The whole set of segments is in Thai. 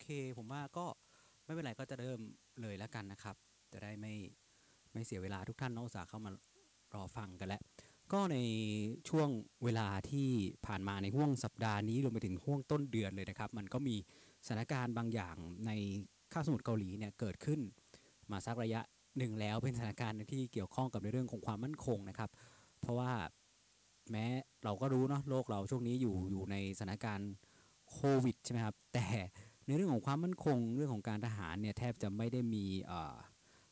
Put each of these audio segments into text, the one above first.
เค ผมว่าก็ไม่เป็นไรก็จะเริ่มเลยแล้วกันนะครับ จะได้ไม่ไม่เสียเวลาทุกท่านนอะอุตส่าห์เข้ามารอฟังกันแล้วก็ในช่วงเวลาที่ผ่านมาในห่วงสัปดาห์นี้รวมไปถึงห่วงต้นเดือนเลยนะครับ มันก็มีสถานการณ์บางอย่างในคาสมุทรเกาหลีเนี่ยเกิดขึ้น มาสักระยะหนึ่งแล้วเป็นสถานการณ์ที่เกี่ยวข้องกับในเรื่องของความมั่นคงนะครับ เพราะว่าแม้เราก็รู้เนาะโลกเราช่วงนี้อยู่อยู่ในสถานการณ์โควิดใช่ไหมครับแต่ ในเรื่องของความมั่นคงเรื่องของการทหารเนี่ยแทบจะไม่ได้มีเอ่อ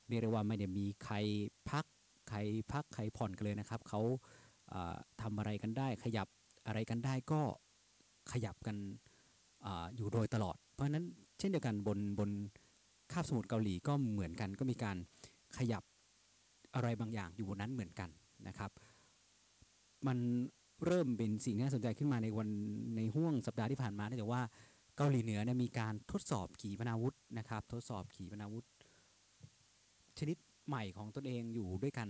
เรียกได้ว่าไม่ได้มีใครพักใครพักใครผ่อนกันเลยนะครับเขาเอ่อทำอะไรกันได้ ขยับอะไรกันได้ก็ขยับกันออยู่โดยตลอด เพราะฉะนั้นเช่นเดียวกันบนบนคาบสมุทรเกาหลีก็เหมือนกันก็มีการขยับอะไรบางอย่างอยู่บนนั้นเหมือนกันนะครับ มันเริ่มเป็นสิ่งที่น่าสนใจขึ้นมาในวันในห่วงสัปดาห์ที่ผ่านมาเนื่องจากว่า เกาหลีเหนือเนี่ยมีการทดสอบขีปนาวุธนะครับ ทดสอบขีปนาวุธ ชนิดใหม่ของตนเองอยู่ด้วยกัน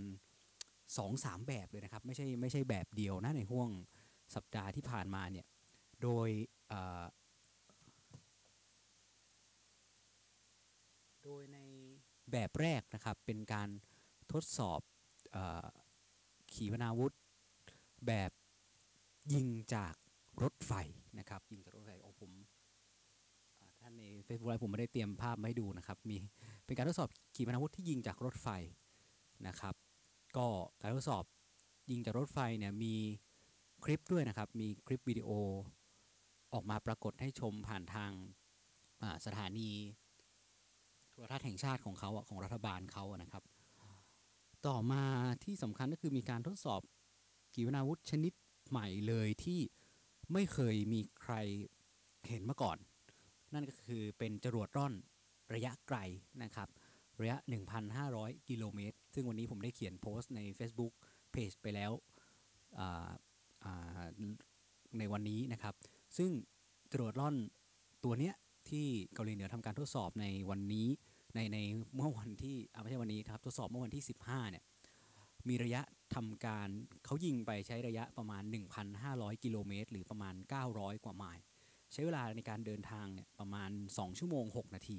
สองสามแบบเลยนะครับ ไม่ใช่ไม่ใช่แบบเดียวนะในห่วงสัปดาห์ที่ผ่านมาเนี่ย โดยโดยในแบบแรกนะครับเป็นการทดสอบอขีปนาวุธ แบบยิงจากรถไฟนะครับยิงจากรถไฟาท่านใน Facebook ไลฟ์ผมไม่ได้เตรียมภาพมาให้ดูนะครับ มีเป็นการทดสอบขีปนาวุธที่ยิงจากรถไฟนะครับ ก็การทดสอบยิงจากรถไฟเนี่ยมีคลิปด้วยนะครับ มีคลิปวิดีโอออกมาปรากฏให้ชมผ่านทางสถานีโทรทัศน์แห่งชาติของเขาของรัฐบาลเขานะครับ ต่อมาที่สำคัญก็คือมีการทดสอบขีปนาวุธชนิดใหม่เลยที่ไม่เคยมีใครเห็นมาก่อน นั่นก็คือเป็นจรวดร่อนระยะไกลนะครับ ระยะ 1,500 กิโลเมตร ซึ่งวันนี้ผมได้เขียนโพสต์ใน Facebook Page ไปแล้วในวันนี้นะครับ ซึ่งจรวดร่อนตัวเนี้ยที่เกาหลีเหนือทำการทดสอบในวันนี้ในในเมื่อวันที่ไม่ใช่วันนี้ครับทดสอบเมื่อวันที่ 15เนี่ยมีระยะทำการเขายิงไปใช้ระยะประมาณ 1,500 กิโลเมตร หรือประมาณ 900 กว่าไมล์ ใช้เวลาในการเดินทางเนี่ยประมาณ 2 ชั่วโมง 6 นาที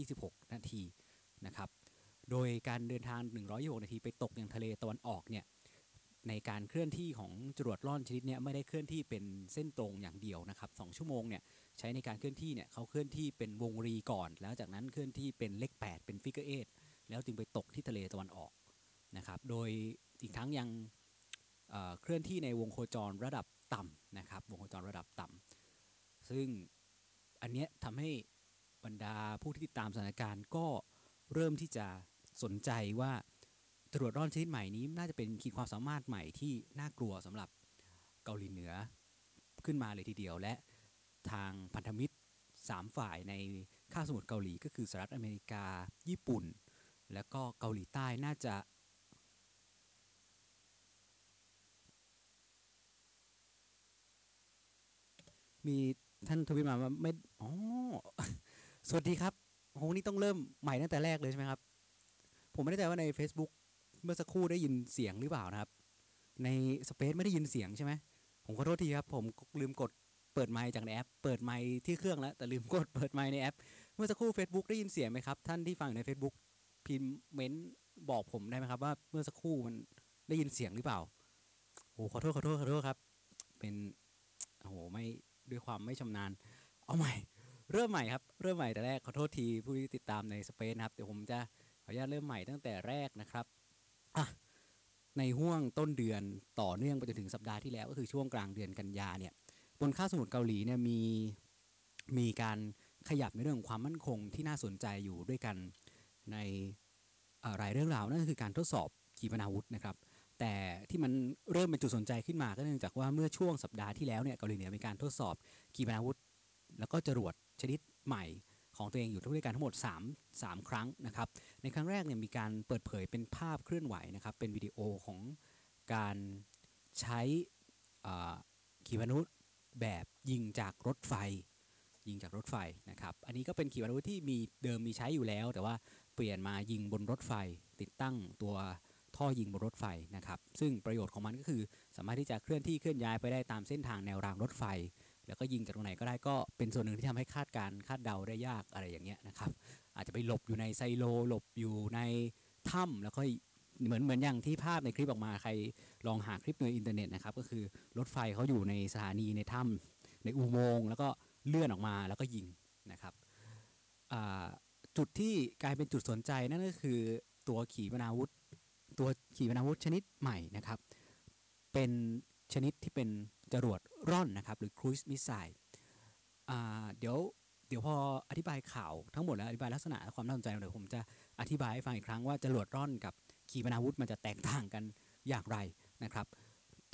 126 นาทีนะครับ โดยการเดินทาง 126 นาทีไปตกอยังทะเลตะวันออกเนี่ยในการเคลื่อนที่ของจรวดร่อนชนิดเนี้ยไม่ได้เคลื่อนที่เป็นเส้นตรงอย่างเดียวนะครับ2ชั่วโมงเนี่ยใช้ในการเคลื่อนที่เนี่ยเขาเคลื่อนที่เป็นวงรีก่อน แล้วจากนั้นเคลื่อนที่เป็นเลข 8 เป็น figure eight แล้วจึงไปตกที่ทะเลตะวันออกนะครับ โดยอีกทั้งยังเคลื่อนที่ในวงโคจรระดับต่ำนะครับ วงโคจรระดับต่ำ ซึ่งอันเนี้ยทำให้บรรดาผู้ที่ติดตามสถานการณ์ก็เริ่มที่จะสนใจว่าจรวดร่อนชนิดใหม่นี้น่าจะเป็นขีดความสามารถใหม่ที่น่ากลัวสำหรับเกาหลีเหนือขึ้นมาเลยทีเดียวและทางพันธมิตร 3 ฝ่ายในคาสมุทรเกาหลีก็คือสหรัฐอเมริกา ญี่ปุ่น แล้วก็เกาหลีใต้น่าจะ มี ท่านทวิตมาว่าไม่อ๋อสวัสดีครับโหนี่ต้องเริ่มใหม่ตั้งแต่แรกเลยใช่ไหมครับ ผมไม่แน่ใจว่าใน Facebook เมื่อสักครู่ได้ยินเสียงหรือเปล่านะครับ ในสเปซไม่ได้ยินเสียงใช่ไหมผมขอโทษทีครับ ผมลืมกดเปิดไมค์จากในแอป เปิดไมค์ที่เครื่องแล้ว แต่ลืมกดเปิดไมค์ในแอป เมื่อสักครู่ Facebook ได้ยินเสียงไหมครับ ท่านที่ฟังอยู่ใน Facebook พิมพ์เม้นต์บอกผมได้ไหมครับ ว่าเมื่อสักครู่มันได้ยินเสียงหรือเปล่าโอ้ขอโทษขอโทษขอโทษครับ เป็นโอ้โหไม่ ด้วยความไม่ชำนาญ เอาใหม่ เริ่มใหม่ครับ เริ่มใหม่แต่แรกขอโทษทีผู้ที่ติดตามในสเปซนะครับ เดี๋ยวผมจะขออนุญาตเริ่มใหม่ตั้งแต่แรกนะครับอะในห่วงต้นเดือนต่อเนื่องไปจนถึงสัปดาห์ที่แล้วก็คือช่วงกลางเดือนกันยาเนี่ยบนข้าสมุทรเกาหลีเนี่ยมีมีการขยับในเรื่องของความมั่นคงที่น่าสนใจอยู่ด้วยกันในหลายเรื่องราวนั่นก็คือการทดสอบขีปนาวุธนะครับ แต่ที่มันเริ่มเป็นจุดสนใจขึ้นมาก็เนื่องจากว่าเมื่อช่วงสัปดาห์ที่แล้วเนี่ยเกาหลีเหนือมีการทดสอบขีปนาวุธ แล้วก็จรวดชนิดใหม่ของตัวเองอยู่ด้วยกันทั้งหมด 3 3 ครั้งนะครับ ในครั้งแรกเนี่ยมีการเปิดเผยเป็นภาพเคลื่อนไหวนะครับ เป็นวิดีโอของการใช้ขีปนาวุธแบบยิงจากรถไฟ ยิงจากรถไฟนะครับ อันนี้ก็เป็นขีปนาวุธที่มีเดิมมีใช้อยู่แล้ว แต่ว่าเปลี่ยนมายิงบนรถไฟติดตั้งตัว ท่อยิงบนรถไฟนะครับ ซึ่งประโยชน์ของมันก็คือ สามารถที่จะเคลื่อนที่เคลื่อนย้ายไปได้ตามเส้นทางแนวรางรถไฟ แล้วก็ยิงจากตรงไหนก็ได้ก็เป็นส่วนหนึ่งที่ทำให้คาดการคาดเดาได้ยากอะไรอย่างเงี้ยนะครับ อาจจะไปหลบอยู่ในไซโลหลบอยู่ในถ้ำแล้วก็เหมือนเหมือนอย่างที่ภาพในคลิปออกมาใครลองหาคลิปในอินเทอร์เน็ตนะครับก็คือรถไฟเขาอยู่ในสถานีในถ้ำในอุโมงค์แล้วก็เลื่อนออกมาแล้วก็ยิงนะครับจุดที่กลายเป็นจุดสนใจนั่นก็คือตัวขีปนาวุธ ตัวขีปนาวุธชนิดใหม่นะครับ เป็นชนิดที่เป็นจรวดร่อนนะครับ หรือครู i มิสไซล์เดี๋ยวเดี๋ยวพออธิบายข่าวทั้งหมดแล้วอธิบายลักษณะและความน่าสนใจเดี๋ยวผมจะอธิบายให้ฟังอีกครั้งว่าจรวดร่อนกับขีปนาวุธมันจะแตกต่างกันอย่างไรนะครับ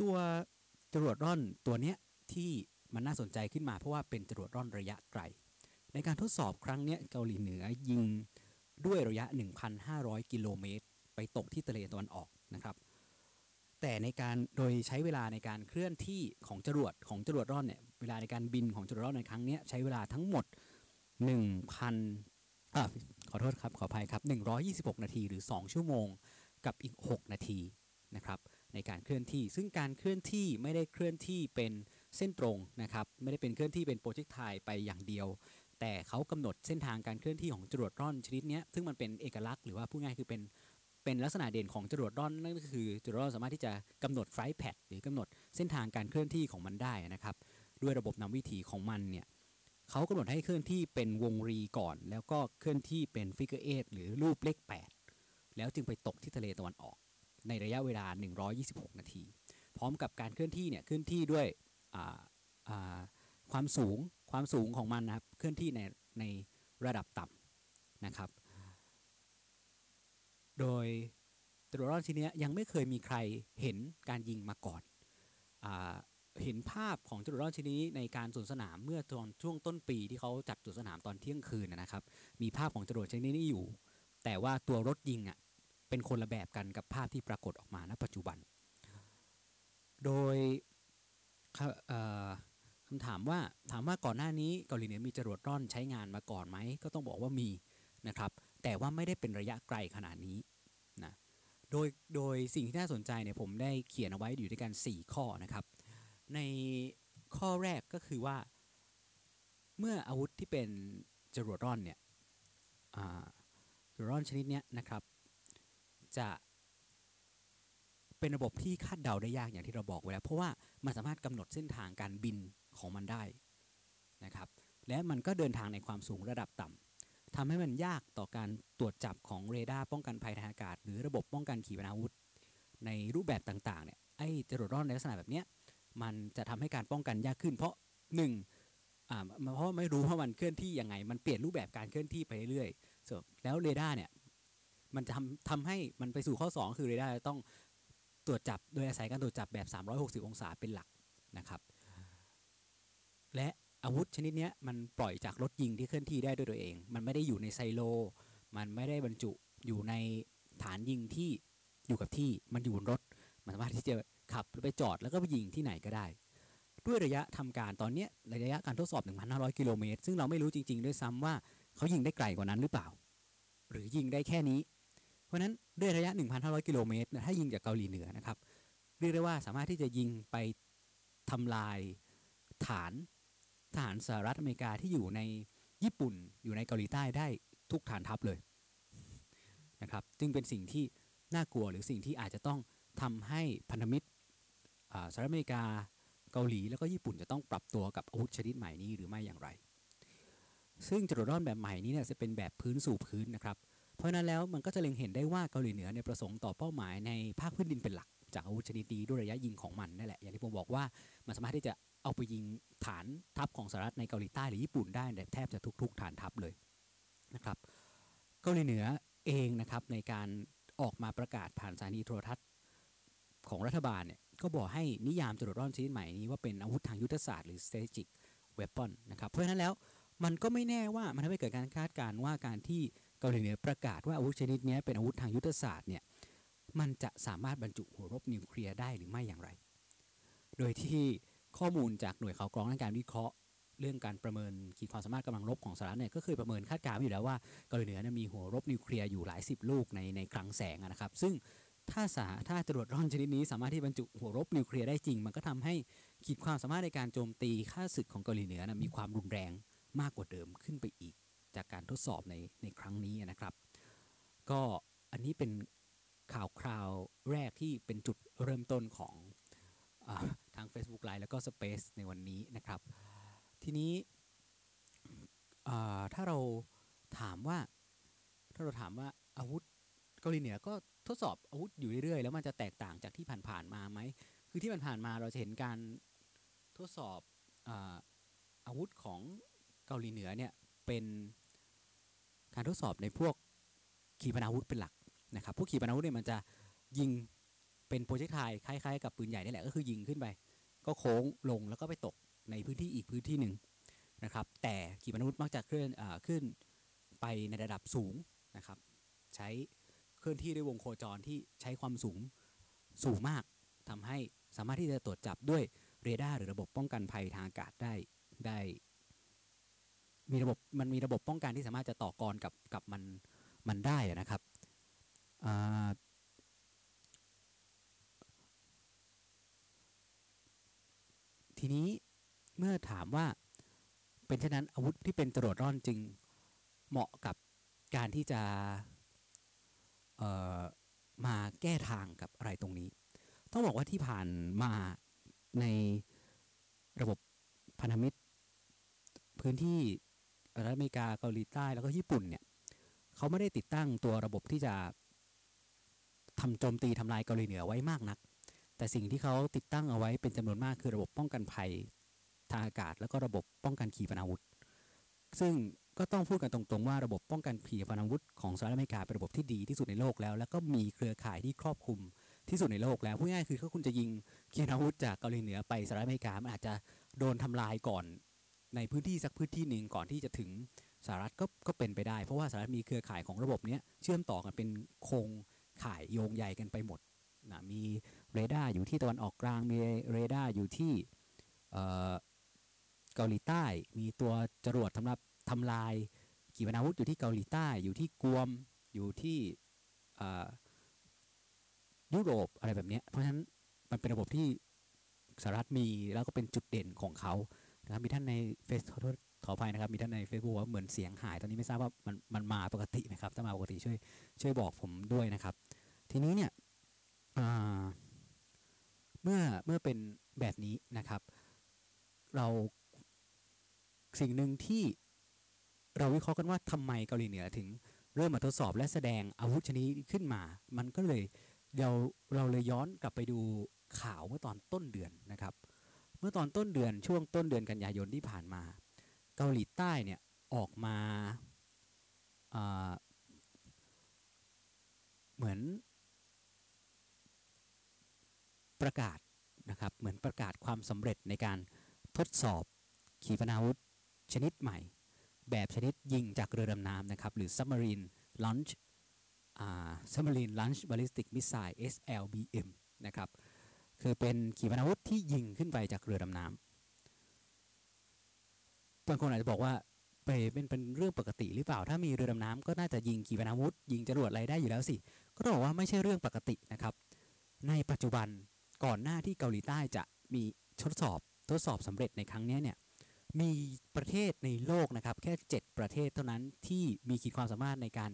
ตัวจรวดร่อนตัวเนี้ยที่มันน่าสนใจขึ้นมาเพราะว่าเป็นจรวดร่อนระยะไกล ในการทดสอบครั้งเนี้ยเกาหลีเหนือยิงด้วยระยะ 1,500 กิโลเมตร ไปตกที่ทะเลตะวันออกนะครับ แต่ในการโดยใช้เวลาในการเคลื่อนที่ของจรวดของจรวดร่อนเนี่ยเวลาในการบินของจรวดร่อนในครั้งนี้ใช้เวลาทั้งหมด 1,000อ่าขอโทษครับขออภัยครับ 126 นาทีหรือ 2 ชั่วโมงกับอีก 6 นาทีนะครับในการเคลื่อนที่ ซึ่งการเคลื่อนที่ไม่ได้เคลื่อนที่เป็นเส้นตรงนะครับไม่ได้เป็นเคลื่อนที่เป็น projectile ไปอย่างเดียว แต่เขากำหนดเส้นทางการเคลื่อนที่ของจรวดร่อนชนิดนี้ซึ่งมันเป็นเอกลักษณ์หรือว่าพูดง่ายคือเป็น เป็นลักษณะเด่นของจรวดร่อนนั่นก็คือจรวดร่อนสามารถที่จะกำหนด flight path หรือกำหนดเส้นทางการเคลื่อนที่ของมันได้นะครับ ด้วยระบบนำวิถีของมันเนี่ยเขากำหนดให้เคลื่อนที่เป็นวงรีก่อน แล้วก็เคลื่อนที่เป็น figure eight หรือรูปเลข 8 แล้วจึงไปตกที่ทะเลตะวันออก ในระยะเวลา 126 นาที พร้อมกับการเคลื่อนที่เนี่ยเคลื่อนที่ด้วยความสูงความสูงของมันนะครับเคลื่อนที่ในในระดับต่ำนะครับ โดยจรวดร่อนชิ้นนี้ยังไม่เคยมีใครเห็นการยิงมาก่อนอเห็นภาพของจรวดร่อนชิ้นนี้ในการสวนสนามเมื่อตอนช่วงต้นปีที่เขาจัดสวนสนามตอนเที่ยงคืนนะครับ มีภาพของจรวดชนิดนี้อยู่ แต่ว่าตัวรถยิงอะเป็นคนละแบบกันกับภาพที่ปรากฏออกมาณปัจจุบัน โดยคำถามว่าถามว่าก่อนหน้านี้เกาหลีเหนือมีจรวดร่อนใช้งานมาก่อนไหมก็ต้องบอกว่ามีนะครับ แต่ว่าไม่ได้เป็นระยะไกลขนาดนี้นะโดยโดยสิ่งที่น่าสนใจเนี่ยผมได้เขียนเอาไว้อยู่ด้วยกัน 4 ข้อนะครับ ในข้อแรกก็คือว่า เมื่ออาวุธที่เป็นจรวดร่อนเนี่ยจรวดร่อนชนิดนี้นะครับ จะเป็นระบบที่คาดเดาได้ยากอย่างที่เราบอกไว้แล้ว เพราะว่ามันสามารถกำหนดเส้นทางการบินของมันได้นะครับ และมันก็เดินทางในความสูงระดับต่ำ ทำให้มันยากต่อการตรวจจับของเรดาร์ป้องกันภัยทางอากาศ หรือระบบป้องกันขีปนาวุธ ในรูปแบบต่างๆเนี่ยไอ้จรวดร่อนในลักษณะแบบนี้มันจะทำให้การป้องกันยากขึ้น เพราะ1อ่าเพราะไม่รู้ว่ามันเคลื่อนที่ยังไง มันเปลี่ยนรูปแบบการเคลื่อนที่ไปเรื่อยๆแล้วเรดาร์เนี่ยมันจะทำทำให้มันไปสู่ข้อ 2 คือเรดาร์ต้องตรวจจับโดยอาศัยการตรวจจับแบบ 360 องศาเป็นหลักนะครับ และ อาวุธชนิดนี้มันปล่อยจากรถยิงที่เคลื่อนที่ได้ด้วยตัวเอง มันไม่ได้อยู่ในไซโล มันไม่ได้บรรจุอยู่ในฐานยิงที่อยู่กับที่ มันอยู่บนรถ มันสามารถที่จะขับไปจอดแล้วก็ไปยิงที่ไหนก็ได้ ด้วยระยะทำการตอนนี้ระยะการทดสอบ 1,500 กิโลเมตร ซึ่งเราไม่รู้จริง ๆ ด้วยซ้ำว่าเขายิงได้ไกลกว่านั้นหรือเปล่า หรือยิงได้แค่นี้ เพราะนั้นด้วยระยะ 1,500 กิโลเมตรถ้ายิงจากเกาหลีเหนือนะครับ เรียกได้ว่าสามารถที่จะยิงไปทำลายฐาน ทหารสหรัฐอเมริกาที่อยู่ในญี่ปุ่นอยู่ในเกาหลีใต้ได้ทุกฐานทัพเลยนะครับจึงเป็นสิ่งที่น่ากลัวหรือสิ่งที่อาจจะต้องทำให้พันธมิตรสหรัฐอเมริกาเกาหลีแล้วก็ญี่ปุ่นจะต้องปรับตัวกับอาวุธชนิดใหม่นี้หรือไม่อย่างไร ซึ่งจรวดร่อนแบบใหม่นี้เนี่ยจะเป็นแบบพื้นสู่พื้นนะครับ เพราะนั้นแล้วมันก็จะเล็งเห็นได้ว่าเกาหลีเหนือในประสงค์ต่อเป้าหมายในภาคพื้นดินเป็นหลัก จากอาวุธชนิดนี้ด้วยระยะยิงของมันนั่นแหละอย่างที่ผมบอกว่ามันสามารถที่จะ เอาไปยิงฐานทัพของสหรัฐในเกาหลีใต้หรือญี่ปุ่นได้แทบจะทุก ๆ ฐานทัพเลยนะครับเกาหลีเหนือเองนะครับในการออกมาประกาศผ่านสถานีโทรทัศน์ของรัฐบาลเนี่ยก็บอกให้นิยามจรวดร่อนชนิดใหม่นี้ว่าเป็นอาวุธทางยุทธศาสตร์หรือ strategic weapon นะครับเพราะฉะนั้นแล้วมันก็ไม่แน่ว่ามันทำให้เกิดการคาดการณ์ว่าการที่เกาหลีเหนือประกาศว่าอาวุธชนิดนี้เป็นอาวุธทางยุทธศาสตร์เนี่ยมันจะสามารถบรรจุหัวรบนิวเคลียร์ได้หรือไม่อย่างไร โดยที่ ข้อมูลจากหน่วยข่าวกรองและการวิเคราะห์ เรื่องการประเมินขีดความสามารถกำลังรบของสหรัฐเนี่ยก็เคยประเมินคาดการณ์อยู่แล้วว่าเกาหลีเหนือมีหัวรบนิวเคลียร์อยู่หลายสิบลูกในในคลังแสงนะครับ ซึ่งถ้าสาถ้าจรวดร่อนชนิดนี้สามารถที่บรรจุหัวรบนิวเคลียร์ได้จริง มันก็ทำให้ขีดความสามารถในการโจมตีค่าศึกของเกาหลีเหนือนะมีความรุนแรงมากกว่าเดิมขึ้นไปอีก จากการทดสอบในในครั้งนี้นะครับ ก็อันนี้เป็นข่าวคราวแรกที่เป็นจุดเริ่มต้นของ ทาง Facebook Live แล้วก็ Space ในวันนี้นะครับ ทีนี้ถ้าเราถามว่าถ้าเราถามว่าอาวุธเกาหลีเหนือก็ทดสอบอาวุธอยู่เรื่อยๆ แล้วมันจะแตกต่างจากที่ผ่านๆมาไหม คือที่ผ่านๆมาเราจะเห็นการทดสอบอาวุธของเกาหลีเหนือเนี่ยเป็นการทดสอบในพวกขีปนาวุธเป็นหลักนะครับ พวกขีปนาวุธเนี่ยมันจะยิง เป็น projectile คล้ายๆกับปืนใหญ่นี่แหละก็คือยิงขึ้นไป ก็โค้งลงแล้วก็ไปตกในพื้นที่อีกพื้นที่หนึ่งนะครับ แต่ขีปนาวุธมักจะเคลื่อนอขึ้นไปในระดับสูงนะครับ ใช้เคลื่อนที่ด้วยวงโคจรที่ใช้ความสูงสูงมากทำให้สามารถที่จะตรวจจับด้วยเรดาร์หรือระบบป้องกันภัยทางอากาศได้ได้ มีระบบมันมีระบบป้องกันที่สามารถจะต่อกรกับกับมันมันได้นะครับอ่า ทีนี้เมื่อถามว่าเป็นเช่นนั้นอาวุธที่เป็นจรวดร่อนจึงเหมาะกับการที่จะมาแก้ทางกับอะไรตรงนี้ ต้องบอกว่าที่ผ่านมาในระบบพันธมิตร พื้นที่สหรัฐอเมริกาเกาหลีใต้แล้วก็ญี่ปุ่นเนี่ยเขาไม่ได้ติดตั้งตัวระบบที่จะทำโจมตีทำลายเกาหลีเหนือไว้มากนัก แต่สิ่งที่เขาติดตั้งเอาไว้เป็นจำนวนมากคือระบบป้องกันภัยทางอากาศ แล้วก็ระบบป้องกันขีปนาวุธ ซึ่งก็ต้องพูดกันตรงๆว่าระบบป้องกันขีปนาวุธของสหรัฐอเมริกาเป็นระบบที่ดีที่สุดในโลกแล้ว แล้วก็มีเครือข่ายที่ครอบคลุมที่สุดในโลกแล้วพูดง่ายๆคือถ้าคุณจะยิงขีปนาวุธจากเกาหลีเหนือไปสหรัฐอเมริกามันอาจจะโดนทำลายก่อน ในพื้นที่สักพื้นที่หนึ่งก่อนที่จะถึงสหรัฐก็ก็เป็นไปได้ เพราะว่าสหรัฐมีเครือข่ายของระบบเนี้ยเชื่อมต่อกันเป็นโครงข่ายโยงใยกันไปหมดนะมี เรดาร์อยู่ที่ตะวันออกกลาง มีเรดาร์อยู่ที่เกาหลีใต้ มีตัวจรวดสำหรับทำลายขีปนาวุธอยู่ที่เกาหลีใต้ อยู่ที่กวม อยู่ที่ยุโรปอะไรแบบนี้ เพราะฉะนั้นมันเป็นระบบที่สหรัฐมีแล้วก็เป็นจุดเด่นของเขานะครับ มีท่านในเฟซขอโทษขออภัยนะครับ มีท่านใน Facebook ว่าเหมือนเสียงหาย ตอนนี้ไม่ทราบว่ามันมันมาปกติไหมครับ ถ้ามาปกติช่วยช่วยบอกผมด้วยนะครับ ทีนี้เนี่ยอ่า เมื่อเมื่อเป็นแบบนี้นะครับ เราสิ่งหนึ่งที่เราวิเคราะห์กันว่าทำไมเกาหลีเหนือถึงเริ่มมาทดสอบและแสดงอาวุธชนิดนี้ขึ้นมา มันก็เลยเราเราเลยย้อนกลับไปดูข่าวเมื่อตอนต้นเดือนนะครับ เมื่อตอนต้นเดือนช่วงต้นเดือนกันยายนที่ผ่านมา เกาหลีใต้เนี่ยออกมาอ่าเหมือน ประกาศนะครับเหมือนประกาศความสำเร็จในการทดสอบขีปนาวุธชนิดใหม่ แบบชนิดยิงจากเรือดำน้ำนะครับหรือ submarine launch submarine launch ballistic missile SLBM นะครับคือเป็นขีปนาวุธที่ยิงขึ้นไปจากเรือดำน้ำบางคนอาจจะบอกว่าไปเป็นเป็นเรื่องปกติหรือเปล่า ถ้ามีเรือดำน้ำก็น่าจะยิงขีปนาวุธ ยิงจรวดอะไรได้อยู่แล้วสิ ก็ต้องบอกว่าไม่ใช่เรื่องปกตินะครับ ในปัจจุบัน ก่อนหน้าที่เกาหลีใต้จะมีทดสอบทดสอบสำเร็จในครั้งนี้เนี่ยมีประเทศในโลกนะครับแค่ 7 ประเทศเท่านั้นที่มีขีดความสามารถในการ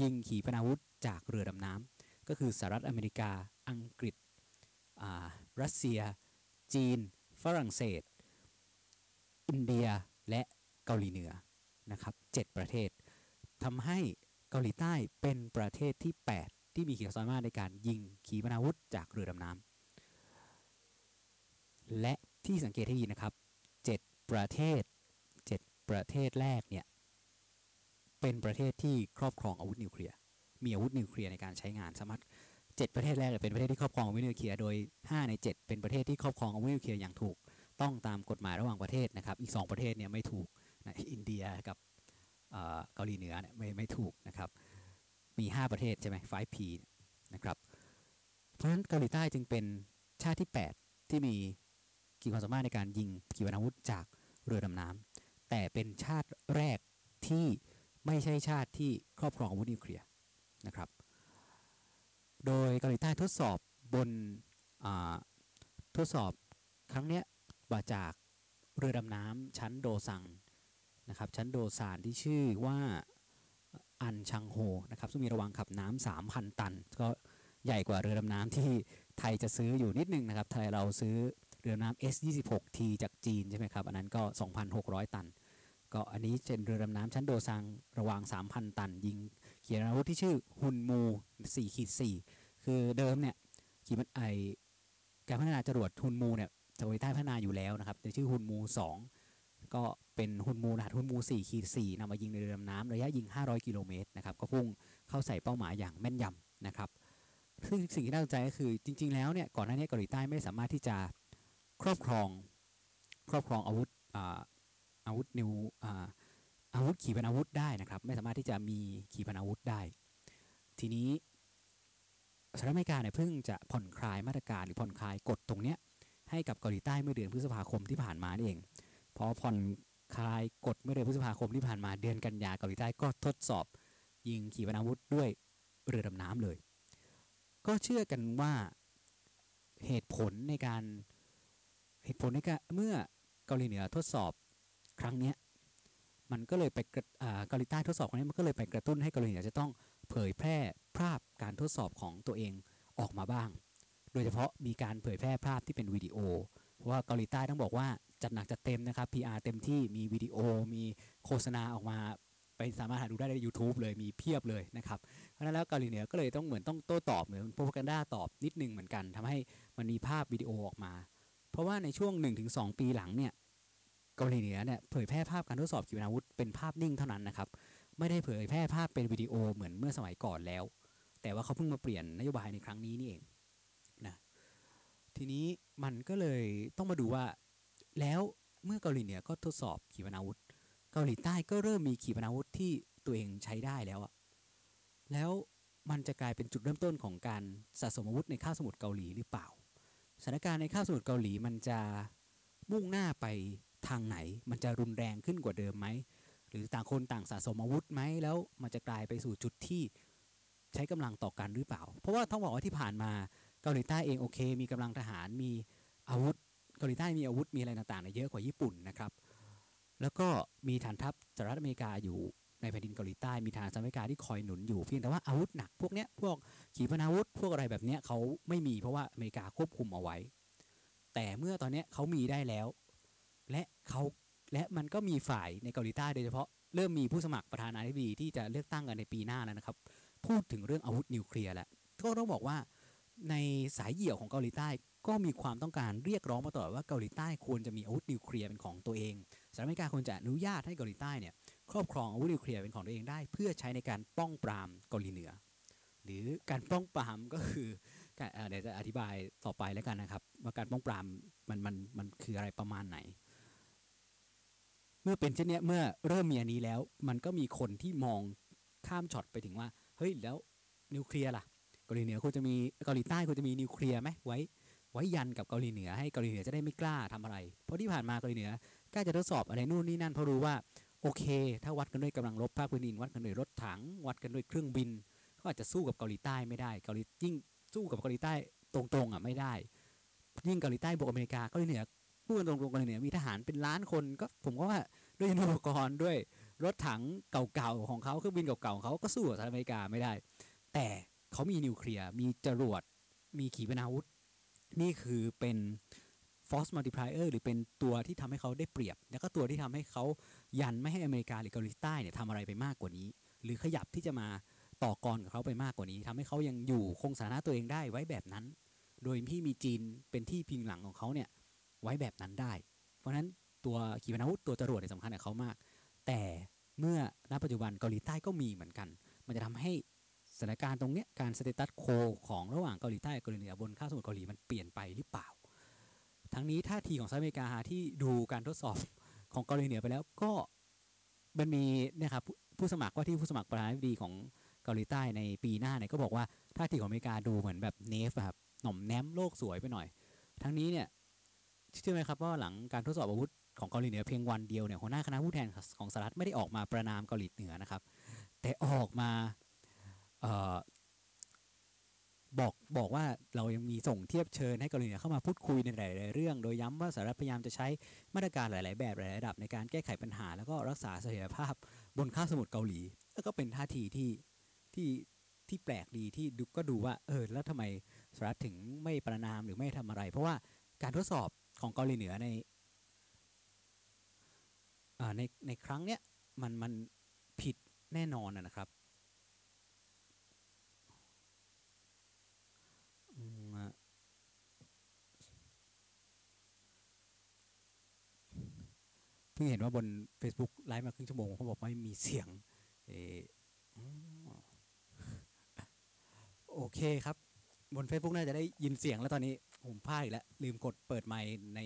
ยิงขีปนาวุธจากเรือดำน้ำก็คือสหรัฐอเมริกา อังกฤษรัสเซีย จีน ฝรั่งเศส อินเดียและเกาหลีเหนือนะครับ7ประเทศทำให้เกาหลีใต้เป็นประเทศที่ 8 ที่มีขีดความสามารถในการยิงขีปนาวุธจากเรือดำน้ำ และที่สังเกตให้ดีนะครับ 7 ประเทศ 7 ประเทศแรกเนี่ย เป็นประเทศที่ครอบครองอาวุธนิวเคลียร์ มีอาวุธนิวเคลียร์ในการใช้งานสามารถ7ประเทศแรกเป็นประเทศที่ครอบครองอาวุธนิวเคลียร์โดย 5 ใน 7 เป็นประเทศที่ครอบครองอาวุธนิวเคลียร์อย่างถูก ต้องตามกฎหมายระหว่างประเทศนะครับ อีก 2 ประเทศเนี่ยไม่ถูกนะอินเดียกับเอ่อเกาหลีเหนือเนี่ยไม่ไม่ถูกนะครับ มี 5 ประเทศใช่ไหม 5P นะครับ เพราะฉะนั้นเกาหลีใต้จึงเป็นชาติที่ 8 ที่มี ขีดความสามารถในการยิงขีปนาวุธจากเรือดำน้ำแต่เป็นชาติแรกที่ไม่ใช่ชาติที่ครอบครองอาวุธนิวเคลียร์นะครับ โดยเกาหลีใต้ทดสอบบนทดสอบครั้งเนี้ยมาจากเรือดำน้ำชั้นโดซังนะครับชั้นโดซานที่ชื่อว่าอันชังโฮนะครับซึ่งมีระวังขับน้ำ3,000ตัน ก็ใหญ่กว่าเรือดำน้ำที่ไทยจะซื้ออยู่นิดนึงนะครับ ไทยเราซื้อ รือดำน้ำ S26T จากจีนใช่ไหมครับ อันนั้นก็ 2,600 ตัน ก็อันนี้เป็นเรือดำน้ำชั้นโดซังระวาง 3,000 ตัน ยิงเขีปนาวุธที่ชื่อฮุนมู4ขีด4คือเดิมเนี่ยขีปไอการพัฒนาจรวดฮุนมูเนี่ยเกาหลีใต้พัฒนาอยู่แล้วนะครับในชื่อฮุนมู 2 ก็เป็นฮุนมูรหัสฮุนมู4ขีด4นำมายิงในเรือดำน้ำระยะยิง 500 กิโลเมตรนะครับก็พุ่งเข้าใส่เป้าหมายอย่างแม่นยำนะครับซึ่งสิ่งที่น่าสนใจก็คือจริง ๆ แล้วเนี่ยก่อนหน้านี้เกาหลีใต้ไม่สามารถที่จะ ครอบครอง ครอบครองอาวุธอาวุธนิวอาวุธขีปนาวุธได้นะครับ ไม่สามารถที่จะมีขีปนาวุธได้ ทีนี้สหรัฐอเมริกาเนี่ยเพิ่งจะผ่อนคลายมาตรการหรือผ่อนคลายกฎตรงเนี้ยให้กับเกาหลีใต้เมื่อเดือนพฤษภาคมที่ผ่านมาเอง พอผ่อนคลายกฎเมื่อเดือนพฤษภาคมที่ผ่านมาเดือนกันยาเกาหลีใต้ก็ทดสอบ ยิงขีปนาวุธด้วยเรือดำน้ำเลย ก็เชื่อกันว่าเหตุผลในการ เหตุผลในการเมื่อเกาหลีเหนือทดสอบครั้งนี้มันก็เลยไปเกาหลีใต้ทดสอบครั้งนี้มันก็เลยไปกระตุ้นให้เกาหลีเหนือจะต้องเผยแพร่ภาพการทดสอบของตัวเองออกมาบ้าง โดยเฉพาะมีการเผยแพร่ภาพที่เป็นวิดีโอ เพราะว่าเกาหลีใต้ต้องบอกว่าจัดหนักจัดเต็มนะครับ PR เต็มที่มีวิดีโอ มีโฆษณาออกมาไปสามารถหาดูได้ใน YouTube เลยมีเพียบเลยนะครับ เพราะนั้นแล้วเกาหลีเหนือก็เลยต้องเหมือนต้องโต้ตอบเหมือนโปรพกันด้าตอบนิดนึงเหมือนกันทำให้มันมีภาพวิดีโอออกมา เพราะว่าในช่วง 1-2 ปีหลังเนี่ยเกาหลีเหนือเนี่ยเผยแพร่ภาพการทดสอบขีปนาวุธเป็นภาพนิ่งเท่านั้นนะครับ ไม่ได้เผยแพร่ภาพเป็นวิดีโอเหมือนเมื่อสมัยก่อนแล้ว แต่ว่าเขาเพิ่งมาเปลี่ยนนโยบายในครั้งนี้นี่เองนะทีนี้มันก็เลยต้องมาดูว่า แล้วเมื่อเกาหลีเหนือก็ทดสอบขีปนาวุธ เกาหลีใต้ก็เริ่มมีขีปนาวุธที่ตัวเองใช้ได้แล้วอะแล้วมันจะกลายเป็นจุดเริ่มต้นของการสะสมอาวุธในข้าวสมุทรเกาหลีหรือเปล่า สถานการณ์ในข้าสมุทรเกาหลีมันจะมุ่งหน้าไปทางไหน มันจะรุนแรงขึ้นกว่าเดิมไหม หรือต่างคนต่างสะสมอาวุธไหม แล้วมันจะกลายไปสู่จุดที่ใช้กำลังต่อกันหรือเปล่า เพราะว่าต้องบอกว่าที่ผ่านมาเกาหลีใต้เองโอเค มีกำลังทหาร มีอาวุธ เกาหลีใต้มีอาวุธ มีอะไรต่างๆเยอะกว่าญี่ปุ่นนะครับ แล้วก็มีฐานทัพสหรัฐอเมริกาอยู่ ในแผ่นดินเกาหลีใต้มีฐานสหรัฐอเมริกาที่คอยหนุนอยู่เพียงแต่ว่าอาวุธหนักพวกเนี้ยพวกขีปนาวุธ พวกอะไรแบบเนี้ยเขาไม่มีเพราะว่าอเมริกาควบคุมเอาไว้ แต่เมื่อตอนนี้เขามีได้แล้ว และเขาและมันก็มีฝ่ายในเกาหลีใต้โดยเฉพาะเริ่มมีผู้สมัครประธานาธิบดีที่จะเลือกตั้งกันในปีหน้าแล้วนะครับ พูดถึงเรื่องอาวุธนิวเคลียร์แล้วก็ต้องบอกว่าในสายเหี่ยวของเกาหลีใต้ก็มีความต้องการเรียกร้องมาตลอดว่าเกาหลีใต้ควรจะมีอาวุธนิวเคลียร์เป็นของตัวเองสหรัฐอเมริกาควรจะอนุญาตให้เกาหลีใต้เนี่ย ครอบครองอาวุธนิวเคลียร์เป็นของตัวเองได้ เพื่อใช้ในการป้องปรามเกาหลีเหนือ หรือการป้องปรามก็คือเดี๋ยวจะอธิบายต่อไปแล้วกันนะครับ ว่าการป้องปรามมันมันมันคืออะไรประมาณไหน เมื่อเป็นเช่นนี้เมื่อเริ่มมีอันนี้แล้ว มันก็มีคนที่มองข้ามช็อตไปถึงว่าเฮ้ยแล้วนิวเคลียร์ล่ะเกาหลีเหนือควรจะมีเกาหลีใต้ควรจะมีนิวเคลียร์ไหมไว้ไว้ยันกับเกาหลีเหนือให้เกาหลีเหนือจะได้ไม่กล้าทำอะไร เพราะที่ผ่านมาเกาหลีเหนือกล้าจะทดสอบอะไรนู่นนี่นั่นเพราะรู้ว่า โอเค ถ้าวัดกันด้วยกำลังรบภาคพื้นดินวัดกันด้วยรถถัง วัดกันด้วยเครื่องบินก็อาจจะสู้กับเกาหลีใต้ไม่ได้เกาหลียิ่งสู้กับเกาหลีใต้ตรงๆอะไม่ได้ ยิ่งเกาหลีใต้บวกอเมริกาเกาหลีเหนือพูดตรงๆเกาหลีเหนือมีทหารเป็นล้านคนก็ผมก็ว่าด้วยอุปกรณ์ด้วยรถถังเก่าๆของเขาเครื่องบินเก่าๆของเขาก็สู้กับสหรัฐอเมริกาไม่ได้ แต่เขามีนิวเคลียร์มีจรวดมีขีปนาวุธ นี่คือเป็น force multiplier หรือเป็นตัวที่ทำให้เขาได้เปรียบ แล้วก็ตัวที่ทำให้เขา ยันไม่ให้อเมริกาหรือเกาหลีใต้เนี่ยทำอะไรไปมากกว่านี้ หรือขยับที่จะมาต่อกรกับเขาไปมากกว่านี้ทำให้เขายังอยู่คงสถานะตัวเองได้ไว้แบบนั้น โดยที่มีจีนเป็นที่พิงหลังของเขาเนี่ยไว้แบบนั้นได้ เพราะฉะนั้นตัวขีปนาวุธตัวจรวดเนี่ยสำคัญกับเขามาก แต่เมื่อณปัจจุบันเกาหลีใต้ก็มีเหมือนกัน มันจะทำให้สถานการณ์ตรงนี้การสเตตัสโคของระหว่างเกาหลีใต้กับเกาหลีเหนือบนข้าสมุทรเกาหลีมันเปลี่ยนไปหรือเปล่า ทั้งนี้ท่าทีของสหรัฐอเมริกาที่ดูการทดสอบ ของเกาหลีเหนือไปแล้วก็มันมีนะครับผู้สมัครว่าที่ผู้สมัครประธานาธิบดีของเกาหลีใต้ในปีหน้าเนี่ยก็บอกว่าท่าทีของอเมริกาดูเหมือนแบบเนฟครับหน่อมแนมโลกสวยไปหน่อย ทั้งนี้เนี่ยเชื่อไหมครับว่าหลังการทดสอบอาวุธของเกาหลีเหนือเพียงวันเดียวเนี่ยหัวหน้าคณะผู้แทนของสหรัฐไม่ได้ออกมาประนามเกาหลีเหนือนะครับ แต่ออกมา บอกบอกว่าเรายังมีส่งเทียบเชิญให้เกาหลีเหนือเข้ามาพูดคุยในหลาย ๆ เรื่อง โดยย้ำว่าสหรัฐพยายามจะใช้มาตรการหลาย ๆ แบบหลายระดับในการแก้ไขปัญหา แล้วก็รักษาเสถียรภาพบนคาบสมุทรเกาหลี แล้วก็เป็นท่าทีที่ที่ที่แปลกดีที่ดูก็ดูว่าเออแล้วทำไมสหรัฐถึงไม่ประนามหรือไม่ทำอะไร เพราะว่าการทดสอบของเกาหลีเหนือในอ่าในในครั้งเนี้ยมันมันผิดแน่นอนนะครับอืมอะ เพิ่งเห็นว่าบน Facebook ไลฟ์มาครึ่งชั่วโมงเขาบอกไม่มีเสียงเออโอเคครับ บน Facebook น่าจะได้ยินเสียงแล้วตอนนี้ผมพลาดแล้ว ลืมกดเปิดไมค์ใน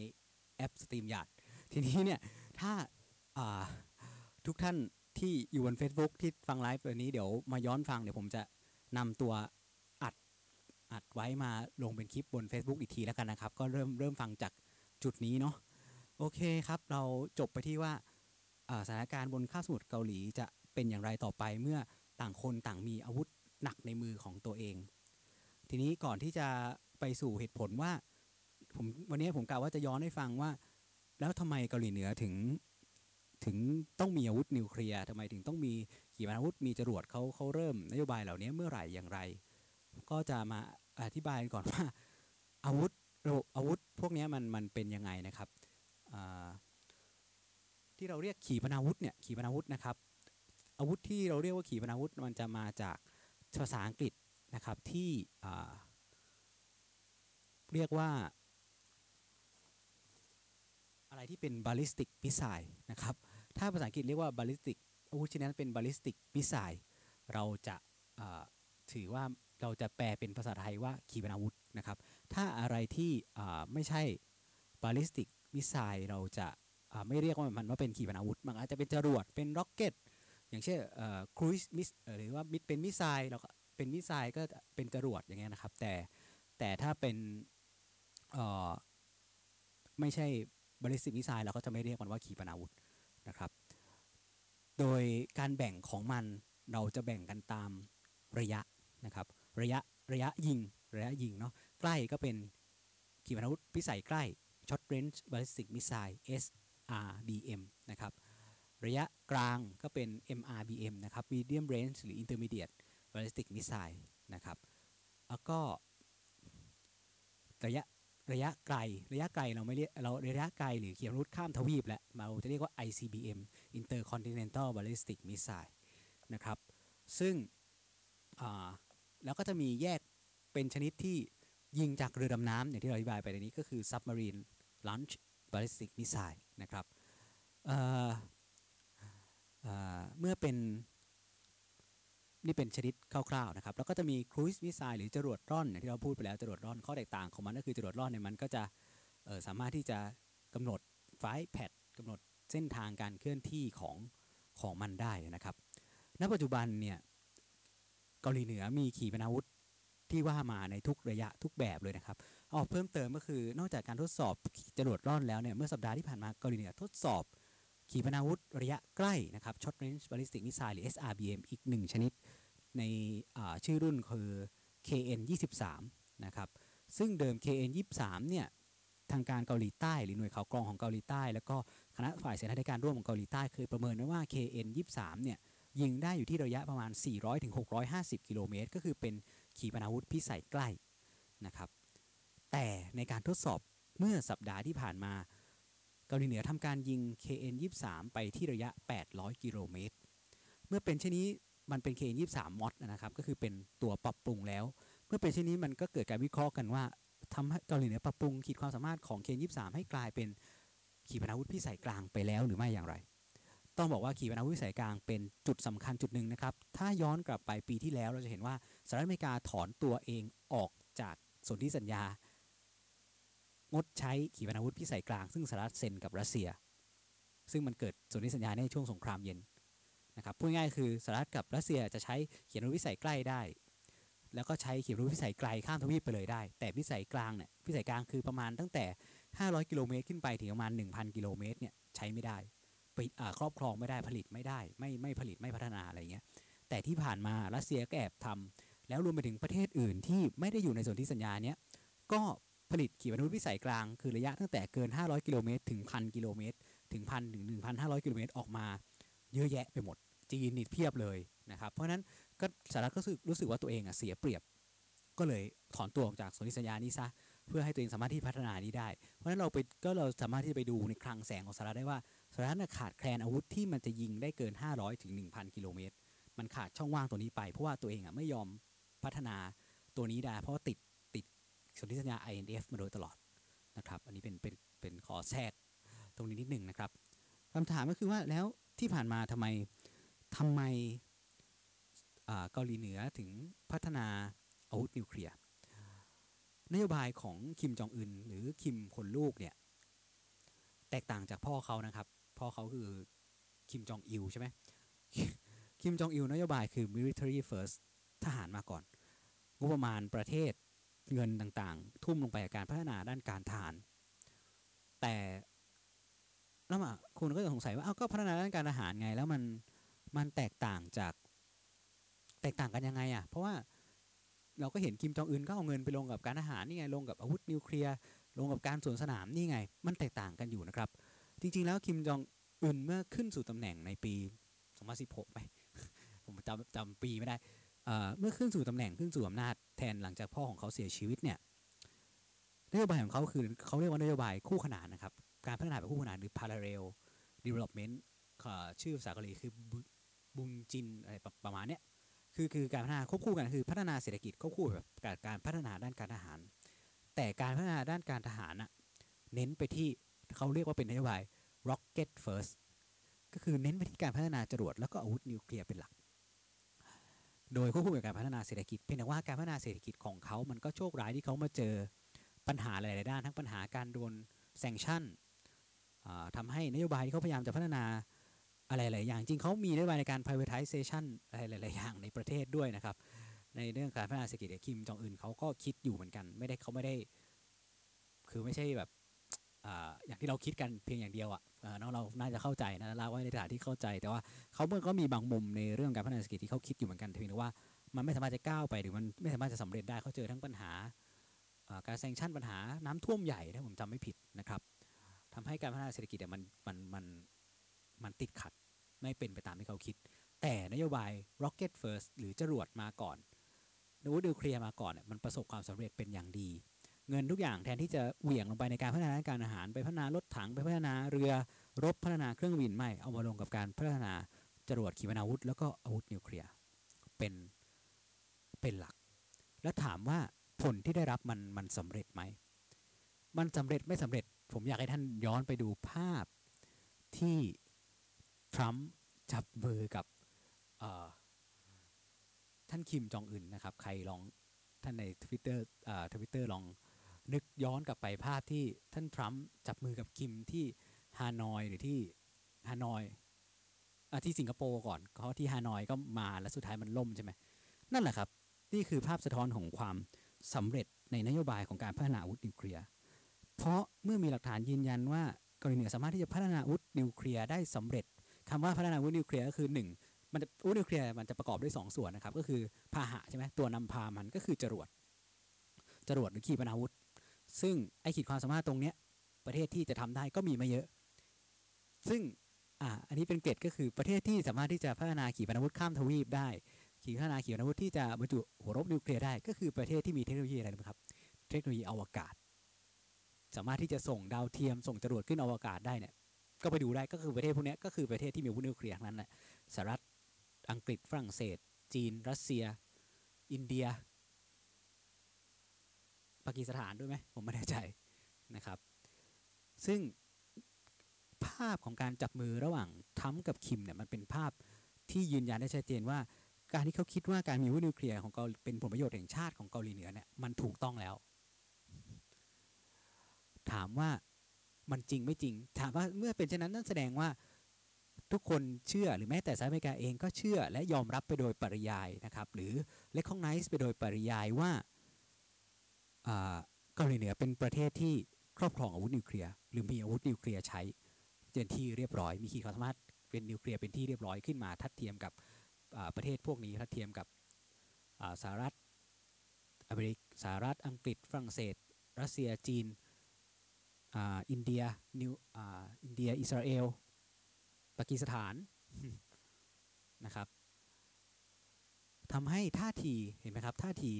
แอปสตรีมยาดทีนี้เนี่ยถ้าาทุกท่านที่อยู่บน Facebook ที่ฟังไลฟ์วันนี้เดี๋ยวมาย้อนฟังเดี๋ยวผมจะนำตัวอัดอัดไว้มาลงเป็นคลิปบน Facebook อีกทีแล้วกันนะครับ ก็เริ่มเริ่มฟังจากจุดนี้เนาะ โอเคครับ เราจบไปที่ว่าสถานการณ์บนคาบสมุทรเกาหลีจะเป็นอย่างไรต่อไปเมื่อต่างคนต่างมีอาวุธหนักในมือของตัวเอง ทีนี้ก่อนที่จะไปสู่เหตุผลว่าผมวันนี้ผมกล่าวว่าจะย้อนให้ฟังว่า แล้วทำไมเกาหลีเหนือถึง ถึงต้องมีอาวุธนิวเคลียร์ทำไมถึงต้องมีขีปนาวุธมีจรวดเขาเขาเริ่มนโยบายเหล่านี้เมื่อไหร่อย่างไร ก็จะมาอธิบายก่อนว่าอาวุธระบบอาวุธพวกนี้มันมันเป็นยังไงนะครับ ที่เราเรียกขีปนาวุธเนี่ยขีปนาวุธนะครับ อาวุธที่เราเรียกว่าขีปนาวุธมันจะมาจากภาษาอังกฤษนะครับที่เรียกว่า อะไรที่เป็น ballistic missile นะครับ ถ้าภาษาอังกฤษเรียกว่า ballistic อาวุธชนิดนั้นเป็น ballistic missile เราจะาถือว่าเราจะแปลเป็นภาษาไทยว่าขีปนาวุธนะครับ ถ้าอะไรที่อ่าไม่ใช่ ballistic missile เราจะไม่เรียกว่ามันว่าเป็นขีปนาวุธมันอาจจะเป็นจรวดเป็น rocket อย่างเช่นเอ่อ cruise miss เอ่อหรือว่ามิเป็น missile เราก็เป็น missile ก็เป็นจรวดอย่างเงี้ยนะครับ แต่แต่ถ้าเป็นไม่ใช่ ballistic missile เราก็จะไม่เรียกมันว่าขีปนาวุธนะครับ โดยการแบ่งของมันเราจะแบ่งกันตามระยะนะครับ ระยะระยะยิงระยะยิงเนาะใกล้ก็เป็นขีปนาวุธพิสัยใกล้ Short Range Ballistic Missile SRBM นะครับระยะกลางก็เป็น MRBM นะครับ Medium Range หรือ Intermediate Ballistic Missile นะครับแล้วก็ระยะระยะไกล ระยะไกลเราไม่เรียกเราระยะไกลหรือขีปนาวุธข้ามทวีปแหละเราจะเรียกว่า ICBM Intercontinental Ballistic Missile นะครับ ซึ่งแล้วก็จะมีแยกเป็นชนิดที่ ยิงจากเรือดำน้ำอย่างที่เราอธิบายไปในนี้ก็คือ submarine launch ballistic missile นะครับเเเมื่อเป็น นี่เป็นชนิดคร่าวๆนะครับ แล้วก็จะมี cruise missile หรือจรวดร่อนอย่างที่เราพูดไปแล้วจรวดร่อนข้อแตกต่างของมันก็คือจรวดร่อนเนี่ยมันก็จะสามารถที่จะกำหนดไฟแพดกำหนดเส้นทางการเคลื่อนที่ของของมันได้นะครับ ณ ปัจจุบันเนี่ยเกาหลีเหนือมีขีปนาวุธ ที่ว่ามาในทุกระยะทุกแบบเลยนะครับออกเพิ่มเติมก็คือนอกจากการทดสอบจรวดร่อนแล้วเนี่ยเมื่อสัปดาห์ที่ผ่านมาเกาหลีเหนือทดสอบ ขีปนาวุธระยะใกล้นะครับ Short Range Ballistic Missile หรือ SRBM อีกหนึ่งชนิด ในชื่อรุ่นคือ KN 23นะครับซึ่งเดิม KN 23เนี่ยทางการเกาหลีใต้หรือหน่วยข่าวกรองของเกาหลีใต้ แล้วก็คณะฝ่ายเสนาธิการร่วมของเกาหลีใต้เคยประเมินไว้ว่า KN 23เนี่ยยิงได้อยู่ที่ระยะประมาณ 400ถึง650 กิโลเมตร ก็คือเป็น ขีปนาวุธพิสัยใกล้นะครับ แต่ในการทดสอบเมื่อสัปดาห์ที่ผ่านมาเกาหลีเหนือทำการยิง KN 23 ไปที่ระยะ 800 กิโลเมตร เมื่อเป็นเช่นนี้มันเป็น KN 23 มอดนะครับ ก็คือเป็นตัวปรับปรุงแล้ว เมื่อเป็นเช่นนี้มันก็เกิดการวิเคราะห์กันว่าทำให้เกาหลีเหนือปรับปรุงขีดความสามารถของ KN 23 ให้กลายเป็นขีปนาวุธพิสัยกลางไปแล้วหรือไม่อย่างไร ต้องบอกว่าขีปนาวุธพิสัยกลางเป็นจุดสำคัญจุดหนึ่งนะครับ ถ้าย้อนกลับไปปีที่แล้วเราจะเห็นว่า สหรัฐอเมริกาถอนตัวเองออกจากสนธิสัญญา งดใช้ขีปนาวุธพิสัยกลาง ซึ่งสหรัฐเซ็นกับรัสเซีย ซึ่งมันเกิดสนธิสัญญาในช่วงสงครามเย็นนะครับพูดง่ายคือสหรัฐกับรัสเซียจะใช้ขีปนาวุธพิสัยใกล้ได้ แล้วก็ใช้ขีปนาวุธพิสัยไกลข้ามทวีปไปเลยได้ แต่พิสัยกลางเนี่ยพิสัยกลางคือประมาณตั้งแต่ 500 กิโลเมตรขึ้นไปถึงประมาณ 1,000 กิโลเมตรเนี่ยใช้ไม่ได้ไปครอบครองไม่ได้ผลิตไม่ได้ ไม่ไม่ผลิตไม่พัฒนาอะไรเงี้ยแต่ที่ผ่านมารัสเซียก็แอบทำ แล้วรวมไปถึงประเทศอื่นที่ไม่ได้อยู่ในส่วนที่สัญญาเนี้ยก็ผลิตขีปนาวุธพิสัยกลาง คือระยะตั้งแต่เกิน 500 กิโลเมตรถึง 1,000 กิโลเมตร ถึง 1,000 ถึง 1,500 กิโลเมตรออกมา เยอะแยะไปหมด จีนนิดเพียบเลยนะครับ เพราะนั้นก็สหรัฐก็รู้สึกรู้สึกว่าตัวเองอะเสียเปรียบ ก็เลยถอนตัวออกจากสนธิสัญญานี้ซะ เพื่อให้ตัวเองสามารถที่พัฒนานี้ได้ เพราะนั้นเราไปก็เราสามารถที่จะไปดูในคลังแสงของสหรัฐได้ว่าสหรัฐขาดแคลนอาวุธที่มันจะยิงได้เกิน 500 ถึง 1,000 กิโลเมตร มันขาดช่องว่างตัวนี้ไป เพราะว่าตัวเองอะไม่ยอม พัฒนาตัวนี้ได้ เพราะติดติดสนธิสัญญา INF มาโดยตลอดนะครับ อันนี้เป็นเป็นเป็นขอแทรกตรงนี้นิดหนึ่งนะครับคำถามก็คือว่าแล้วที่ผ่านมาทำไมทำไมเกาหลีเหนือถึงพัฒนาอาวุธนิวเคลียร์นโยบายของคิมจองอึนหรือคิมคนลูกเนี่ยแตกต่างจากพ่อเขานะครับ พ่อเขาคือคิมจองอิลใช่ไหมคิมจองอิลนโยบายคือ military first ทหารมาก่อนงบประมาณประเทศเงินต่างๆ ทุ่มลงไปกับการพัฒนาด้านการทหาร แต่แล้วคุณก็จะสงสัยว่าเอ้าก็พัฒนาด้านการทหารไง แล้วมันมันแตกต่างจากแตกต่างกันยังไงอะ เพราะว่าเราก็เห็นคิมจองอึนก็เอาเงินไปลงกับการทหารนี่ไง ลงกับอาวุธนิวเคลียร์ลงกับการสวนสนามนี่ไง มันแตกต่างกันอยู่นะครับ จริง ๆ แล้วคิมจองอึนเมื่อขึ้นสู่ตำแหน่งในปี 2016ไหมผมจำจำปีไม่ได้ เมื่อขึ้นสู่ตำแหน่งขึ้นสู่อำนาจแทนหลังจากพ่อของเขาเสียชีวิตเนี่ยนโยบายของเขาคือเขาเรียกว่านโยบายคู่ขนานนะครับ การพัฒนาแบบคู่ขนานหรือ parallel development ชื่อภาษาเกาหลีคือบุงจินอะไรประมาณเนี้ยคือคือการพัฒนาควบคู่กันคือพัฒนาเศรษฐกิจควบคู่กับการการพัฒนาด้านการทหาร แต่การพัฒนาด้านการทหารน่ะเน้นไปที่เขาเรียกว่าเป็นนโยบาย rocket first ก็คือเน้นไปที่การพัฒนาจรวดแล้วก็อาวุธนิวเคลียร์เป็นหลัก โดยควบคู่กับการพัฒนาเศรษฐกิจเพียงแต่ว่าการพัฒนาเศรษฐกิจของเขา มันก็โชคร้ายที่เขามาเจอปัญหาหลาย ๆ ด้าน ทั้งปัญหาการโดนแซงชั่นทำให้นโยบายที่เขาพยายามจะพัฒนาอะไรหลายอย่าง จริงเขามีนโยบายในการ privatization อะไรหลาย ๆ อย่างในประเทศด้วยนะครับ ในเรื่องการพัฒนาเศรษฐกิจคิมจองอึนเขาก็คิดอยู่เหมือนกัน ไม่ได้เขาไม่ได้ คือไม่ใช่แบบออย่างที่เราคิดกันเพียงอย่างเดียวอะ่ะ น้องเราน่าจะเข้าใจนะลาไว้ในฐานที่เข้าใจ แต่ว่าเขาเมื่อก็มีบางมุมในเรื่องการพัฒนาเศรษฐกิจที่เขาคิดอยู่เหมือนกันแต่เพียงแต่ว่ามันไม่สามารถจะก้าวไปหรือมันไม่สามารถจะสำเร็จได้เขาเจอทั้งปัญหาการแซงชั่นปัญหาน้ำท่วมใหญ่ถ้าผมจำไม่ผิดนะครับทำให้การพัฒนาเศรษฐกิจเนี่ยมันมันมันมันติดขัดไม่เป็นไปตามที่เขาคิด แต่นโยบาย rocket first หรือจรวดมาก่อนอาวุธนิวเคลียร์มาก่อนมันประสบความสำเร็จเป็นอย่างดี เงินทุกอย่างแทนที่จะเหวี่ยงลงไปในการพัฒนาการอาหาร ไปพัฒนารถถังไปพัฒนาเรือรบพัฒนาเครื่องบินไม่เอามาลงกับการพัฒนาจรวดขีปนาวุธ แล้วก็อาวุธนิวเคลียร์เป็นเป็นหลัก แล้วถามว่าผลที่ได้รับมันมันสำเร็จไหมมันสำเร็จไม่สำเร็จ ผมอยากให้ท่านย้อนไปดูภาพที่ทรัมป์จับมือกับท่านคิมจองอึนนะครับ ใครลองท่านในทวิตเตอร์ทวิตเตอร์ลอง นึกย้อนกลับไปภาพที่ท่านทรัมป์จับมือกับคิมที่ฮานอยหรือที่ฮานอยอที่สิงคโปร์ก่อนเขาที่ฮานอยก็มาแล้วสุดท้ายมันล่มใช่ไหมนั่นแหละครับ นี่คือภาพสะท้อนของความสำเร็จในนโยบายของการพัฒนาอาวุธนิวเคลียร์เพราะเมื่อมีหลักฐานยืนยันว่าเกาหลีเหนือสามารถที่จะพัฒนาอาวุธนิวเคลียร์ได้สำเร็จคำว่าพัฒนาอาวุธนิวเคลียร์ก็คือหนึ่งมันอาวุธนิวเคลียร์มันจะประกอบด้วยสองส่วนนะครับ ก็คือพาหะใช่ไหมตัวนำพามันก็คือจรวดจรวดหรือขีปนาวุธ ซึ่งไอขีดความสามารถตรงเนี้ยประเทศที่จะทำได้ก็มีมาเยอะ ซึ่งอ่าอันนี้เป็นเกรดก็คือประเทศที่สามารถที่จะพัฒนาขีปนาวุธข้ามทวีปได้ ขีพัฒนาขีปนาวุธที่จะบรรจุหัวรบนิวเคลียร์ได้ ก็คือประเทศที่มีเทคโนโลยีอะไรนะครับ เทคโนโลยีอวกาศ สามารถที่จะส่งดาวเทียมส่งจรวดขึ้นอวกาศได้เนี่ยก็ไปดูได้ก็คือประเทศพวกนี้ก็คือประเทศที่มีอาวุธนิวเคลียร์นั้นแหละสหรัฐอังกฤษฝรั่งเศส จีน รัสเซีย อินเดีย ปากีสถานด้วยไหมผมไม่แน่ใจนะครับ ซึ่งภาพของการจับมือระหว่างทรัมกับคิมเนี่ยมันเป็นภาพที่ยืนยันได้ชัดเจนว่า การที่เขาคิดว่าการมีวุธนิวเคลียร์ของเกาหลีเป็นผลประโยชน์แห่งชาติของเกาหลีเหนือเนี่ยมันถูกต้องแล้ว ถามว่ามันจริงไม่จริง ถามว่าเมื่อเป็นเช่นนั้นนั่นแสดงว่าทุกคนเชื่อหรือแม้แต่สหรัฐอเมริกาเองก็เชื่อและยอมรับไปโดยปริยายนะครับ หรือ recognize ไปโดยปริยายว่า เกาหลีเหนือเป็นประเทศที่ครอบครองอาวุธนิวเคลียร์หรือมีอาวุธนิวเคลียร์ใช้เป็นที่เรียบร้อย มีขีดความสามารถเป็นนิวเคลียร์เป็นที่เรียบร้อยขึ้นมาทัดเทียมกับประเทศพวกนี้ทัดเทียมกับสหรัฐอเมริกสหรัฐอังกฤษฝรั่งเศส รัสเซียจีนอินเดียนิวอินเดียอิสราเอลปากีสถานนะครับทำให้ท่าทีเห็นไหมครับท่าที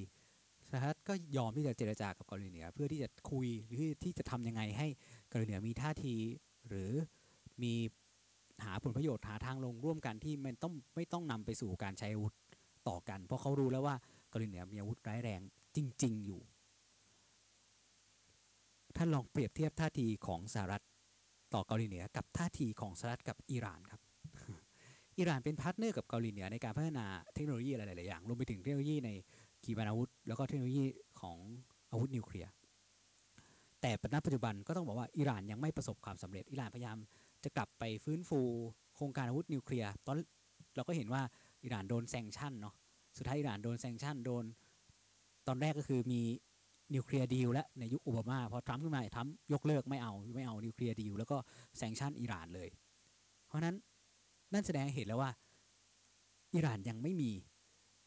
สหรัฐก็ยอมที่จะเจรจากับเกาหลีเหนือเพื่อที่จะคุยหรือที่จะทำยังไงให้เกาหลีเหนือมีท่าที หรือมีหาผลประโยชน์หาทางลงร่วมกันที่มันต้องไม่ต้องนำไปสู่การใช้อาวุธต่อกัน เพราะเขารู้แล้วว่าเกาหลีเหนือมีอาวุธร้ายแรงจริง ๆ อยู่ท่านลองเปรียบเทียบท่าทีของสหรัฐต่อเกาหลีเหนือกับท่าทีของสหรัฐกับอิหร่านครับอิหร่านเป็น partner กับเกาหลีเหนือในการพัฒนาเทคโนโลยีหลายๆอย่างรวมไปถึงเทคโนโลยีใน ขีปนาวุธ แล้วก็เทคโนโลยีของอาวุธนิวเคลียร์แต่ปัจจุบันก็ต้องบอกว่าอิหร่านยังไม่ประสบความสำเร็จอิหร่านพยายามจะกลับไปฟื้นฟูโครงการอาวุธนิวเคลียร์ตอนเราก็เห็นว่าอิหร่านโดน sanction เนาะสุดท้ายอิหร่านโดน sanction โดน ตอนแรกก็คือมี nuclear deal และในยุคโอบามาพอทรัมป์ขึ้นมาทรัมป์ยกเลิกไม่เอาไม่เอา nuclear deal แล้วก็ sanction อิหร่านเลย เพราะนั้นนั่นแสดงเห็นแล้วว่าอิหร่านยังไม่มี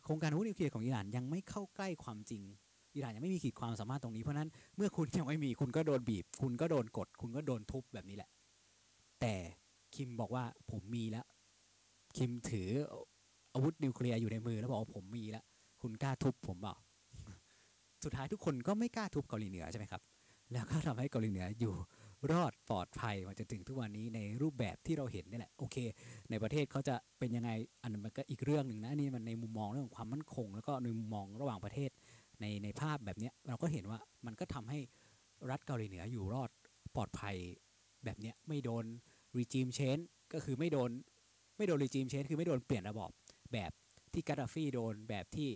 โครงการอาวุธนิวเคลียร์ของอิหร่านยังไม่เข้าใกล้ความจริงอิหร่านยังไม่มีขีดความสามารถตรงนี้เพราะฉะนั้นเมื่อคุณยังไม่มีคุณก็โดนบีบ คุณก็โดนกด คุณก็โดนทุบแบบนี้แหละ แต่คิมบอกว่าผมมีแล้ว คิมถืออาวุธนิวเคลียร์อยู่ในมือแล้วบอกว่าผมมีแล้วคุณกล้าทุบผมเปล่าสุดท้ายทุกคนก็ไม่กล้าทุบเกาหลีเหนือใช่ไหมครับ แล้วก็ทำให้เกาหลีเหนืออยู่ รอดปลอดภัยมาจนถึงทุกวันนี้ในรูปแบบที่เราเห็นนี่แหละโอเค ในประเทศเขาจะเป็นยังไงอันนั้นมันก็อีกเรื่องหนึ่งนะนี่มันในมุมมองเรื่องของความมั่นคง แล้วก็ในมุมมองระหว่างประเทศในในภาพแบบนี้เราก็เห็นว่ามันก็ทำให้รัฐเกาหลีเหนืออยู่รอดปลอดภัยแบบนี้ไม่โดนรีจิมเชนก็คือไม่โดนไม่โดนรีจิมเชนคือไม่โดนเปลี่ยนระบอบแบบที่กาดาฟีโดนแบบที่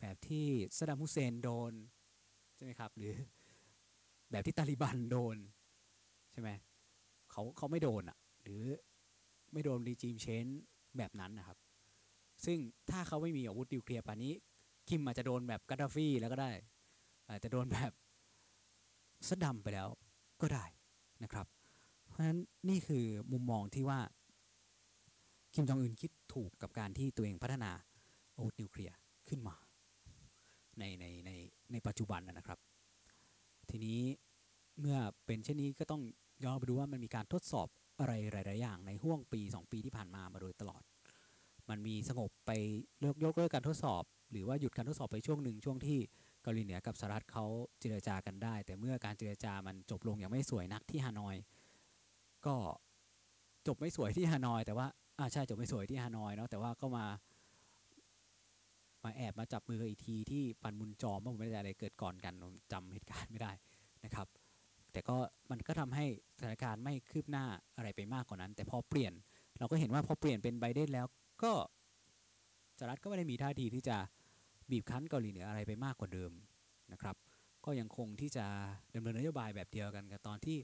แบบที่ซาดัมฮุเซนโดนใช่ไหมครับหรือ แบบที่ตาลิบันโดน ใช่ไหมเขาเขาไม่โดนอะ หรือไม่โดนรีจิมเชนแบบนั้นนะครับ ซึ่งถ้าเขาไม่มีอาวุธนิวเคลียร์ป่านนี้ คิมอาจจะโดนแบบกาดาฟีแล้วก็ได้ อาจจะโดนแบบสดัมไปแล้วก็ได้นะครับ เพราะฉะนั้นนี่คือมุมมองที่ว่า คิมจองอึนคิดถูกกับการที่ตัวเองพัฒนาอาวุธนิวเคลียร์ขึ้นมา ในในในในปัจจุบันนะครับ ทีนี้เมื่อเป็นเช่นนี้ก็ต้องย้อนไปดูว่ามันมีการทดสอบอะไรหลาย ๆ อย่างในห่วงปี 2 ปีที่ผ่านมามาโดยตลอด มันมีสงบไปเลิกยกเลิกการทดสอบ หรือว่าหยุดการทดสอบไปช่วงหนึ่งช่วงที่เกาหลีเหนือกับสหรัฐเขาเจรจากันได้ แต่เมื่อการเจรจามันจบลงอย่างไม่สวยนักที่ฮานอย ก็จบไม่สวยที่ฮานอย แต่ว่าอ่าใช่จบไม่สวยที่ฮานอยเนาะแต่ว่าก็มา มาแอบมาจับมืออีกทีที่ปันมุนจอมว่าผมไม่ได้อะไรเกิดก่อนกันผมจำเหตุการณ์ไม่ได้นะครับ แต่ก็มันก็ทำให้สถานการณ์ไม่คืบหน้าอะไรไปมากกว่านั้น แต่พอเปลี่ยน เราก็เห็นว่าพอเปลี่ยนเป็นไบเดนแล้วก็สหรัฐก็ไม่ได้มีท่าทีที่จะบีบคั้นเกาหลีเหนืออะไรไปมากกว่าเดิมนะครับ ก็ยังคงที่จะดำเนินนโยบายแบบเดียวกันกับตอนที่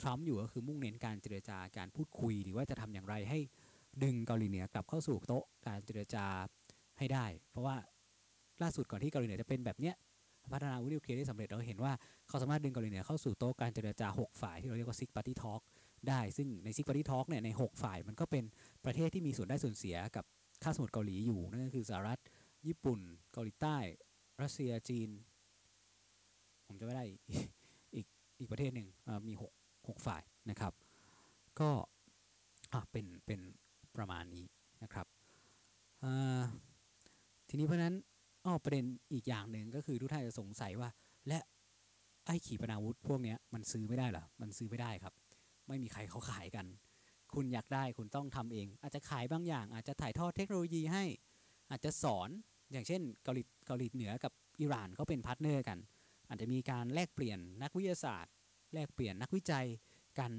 ทรัมป์อยู่ก็คือมุ่งเน้นการเจรจาการพูดคุย หรือว่าจะทำอย่างไรให้ดึงเกาหลีเหนือกลับเข้าสู่โต๊ะการเจรจา ให้ได้ เพราะว่าล่าสุดก่อนที่เกาหลีเหนือจะเป็นแบบเนี้ยพัฒนาอาวุธนิวเคลียร์ได้สำเร็จเราเห็นว่าเขาสามารถดึงเกาหลีเหนือเข้าสู่โต๊ะการเจรจา 6 ฝ่ายที่เราเรียกว่า Six-Party Talks ได้ซึ่งใน Six-Party Talks เนี่ยใน 6 ฝ่ายมันก็เป็นประเทศที่มีส่วนได้ส่วนเสียกับคาบสมุทรเกาหลีอยู่นั่นก็คือสหรัฐ ญี่ปุ่น เกาหลีใต้ รัสเซียจีน ผมจะไม่ได้อีกอีกประเทศหนึ่งมีหกฝ่ายนะครับ ก็เป็นเป็นประมาณนี้นะครับ ทีนี้เพราะนั้นอ้อประเด็นอีกอย่างหนึ่งก็คือทุกท่านจะสงสัยว่า และไอ้ขีปนาวุธพวกนี้มันซื้อไม่ได้หรอมันซื้อไม่ได้ครับ ไม่มีใครเขาขายกัน คุณอยากได้คุณต้องทำเอง อาจจะขายบางอย่าง อาจจะถ่ายทอดเทคโนโลยีให้ อาจจะสอนอย่างเช่นเกาหลีเกาหลีเหนือกับอิหร่านเขาเป็น partner กัน อาจจะมีการแลกเปลี่ยนนักวิทยาศาสตร์ แลกเปลี่ยนนักวิจัยกัน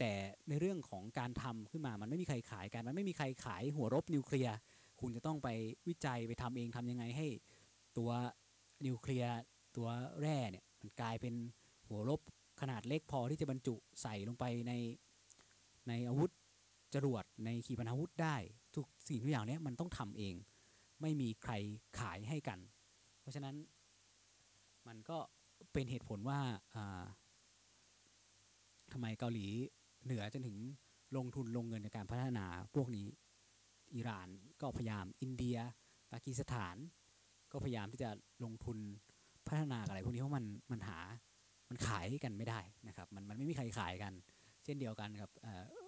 แต่ในเรื่องของการทำขึ้นมามันไม่มีใครขายกัน มันไม่มีใครขายหัวรบนิวเคลียร์ คุณจะต้องไปวิจัยไปทำเองทำยังไงให้ตัวนิวเคลียร์ตัวแร่เนี่ยมันกลายเป็นหัวรบขนาดเล็กพอที่จะบรรจุใส่ลงไปในในอาวุธจรวดในขีปนาวุธได้ ทุกสิ่งทุกอย่างเนี้ยมันต้องทำเอง ไม่มีใครขายให้กัน เพราะฉะนั้นมันก็เป็นเหตุผลว่าทำไมเกาหลีเหนือจนถึงลงทุนลงเงินในการพัฒนาพวกนี้ อิหร่านก็พยายามอินเดียปากีสถาน ก็พยายามที่จะลงทุนพัฒนาอะไรพวกนี้เพราะมันมันหามันขายกันไม่ได้นะครับมันมันไม่มีใครขายกัน เช่นเดียวกันกับ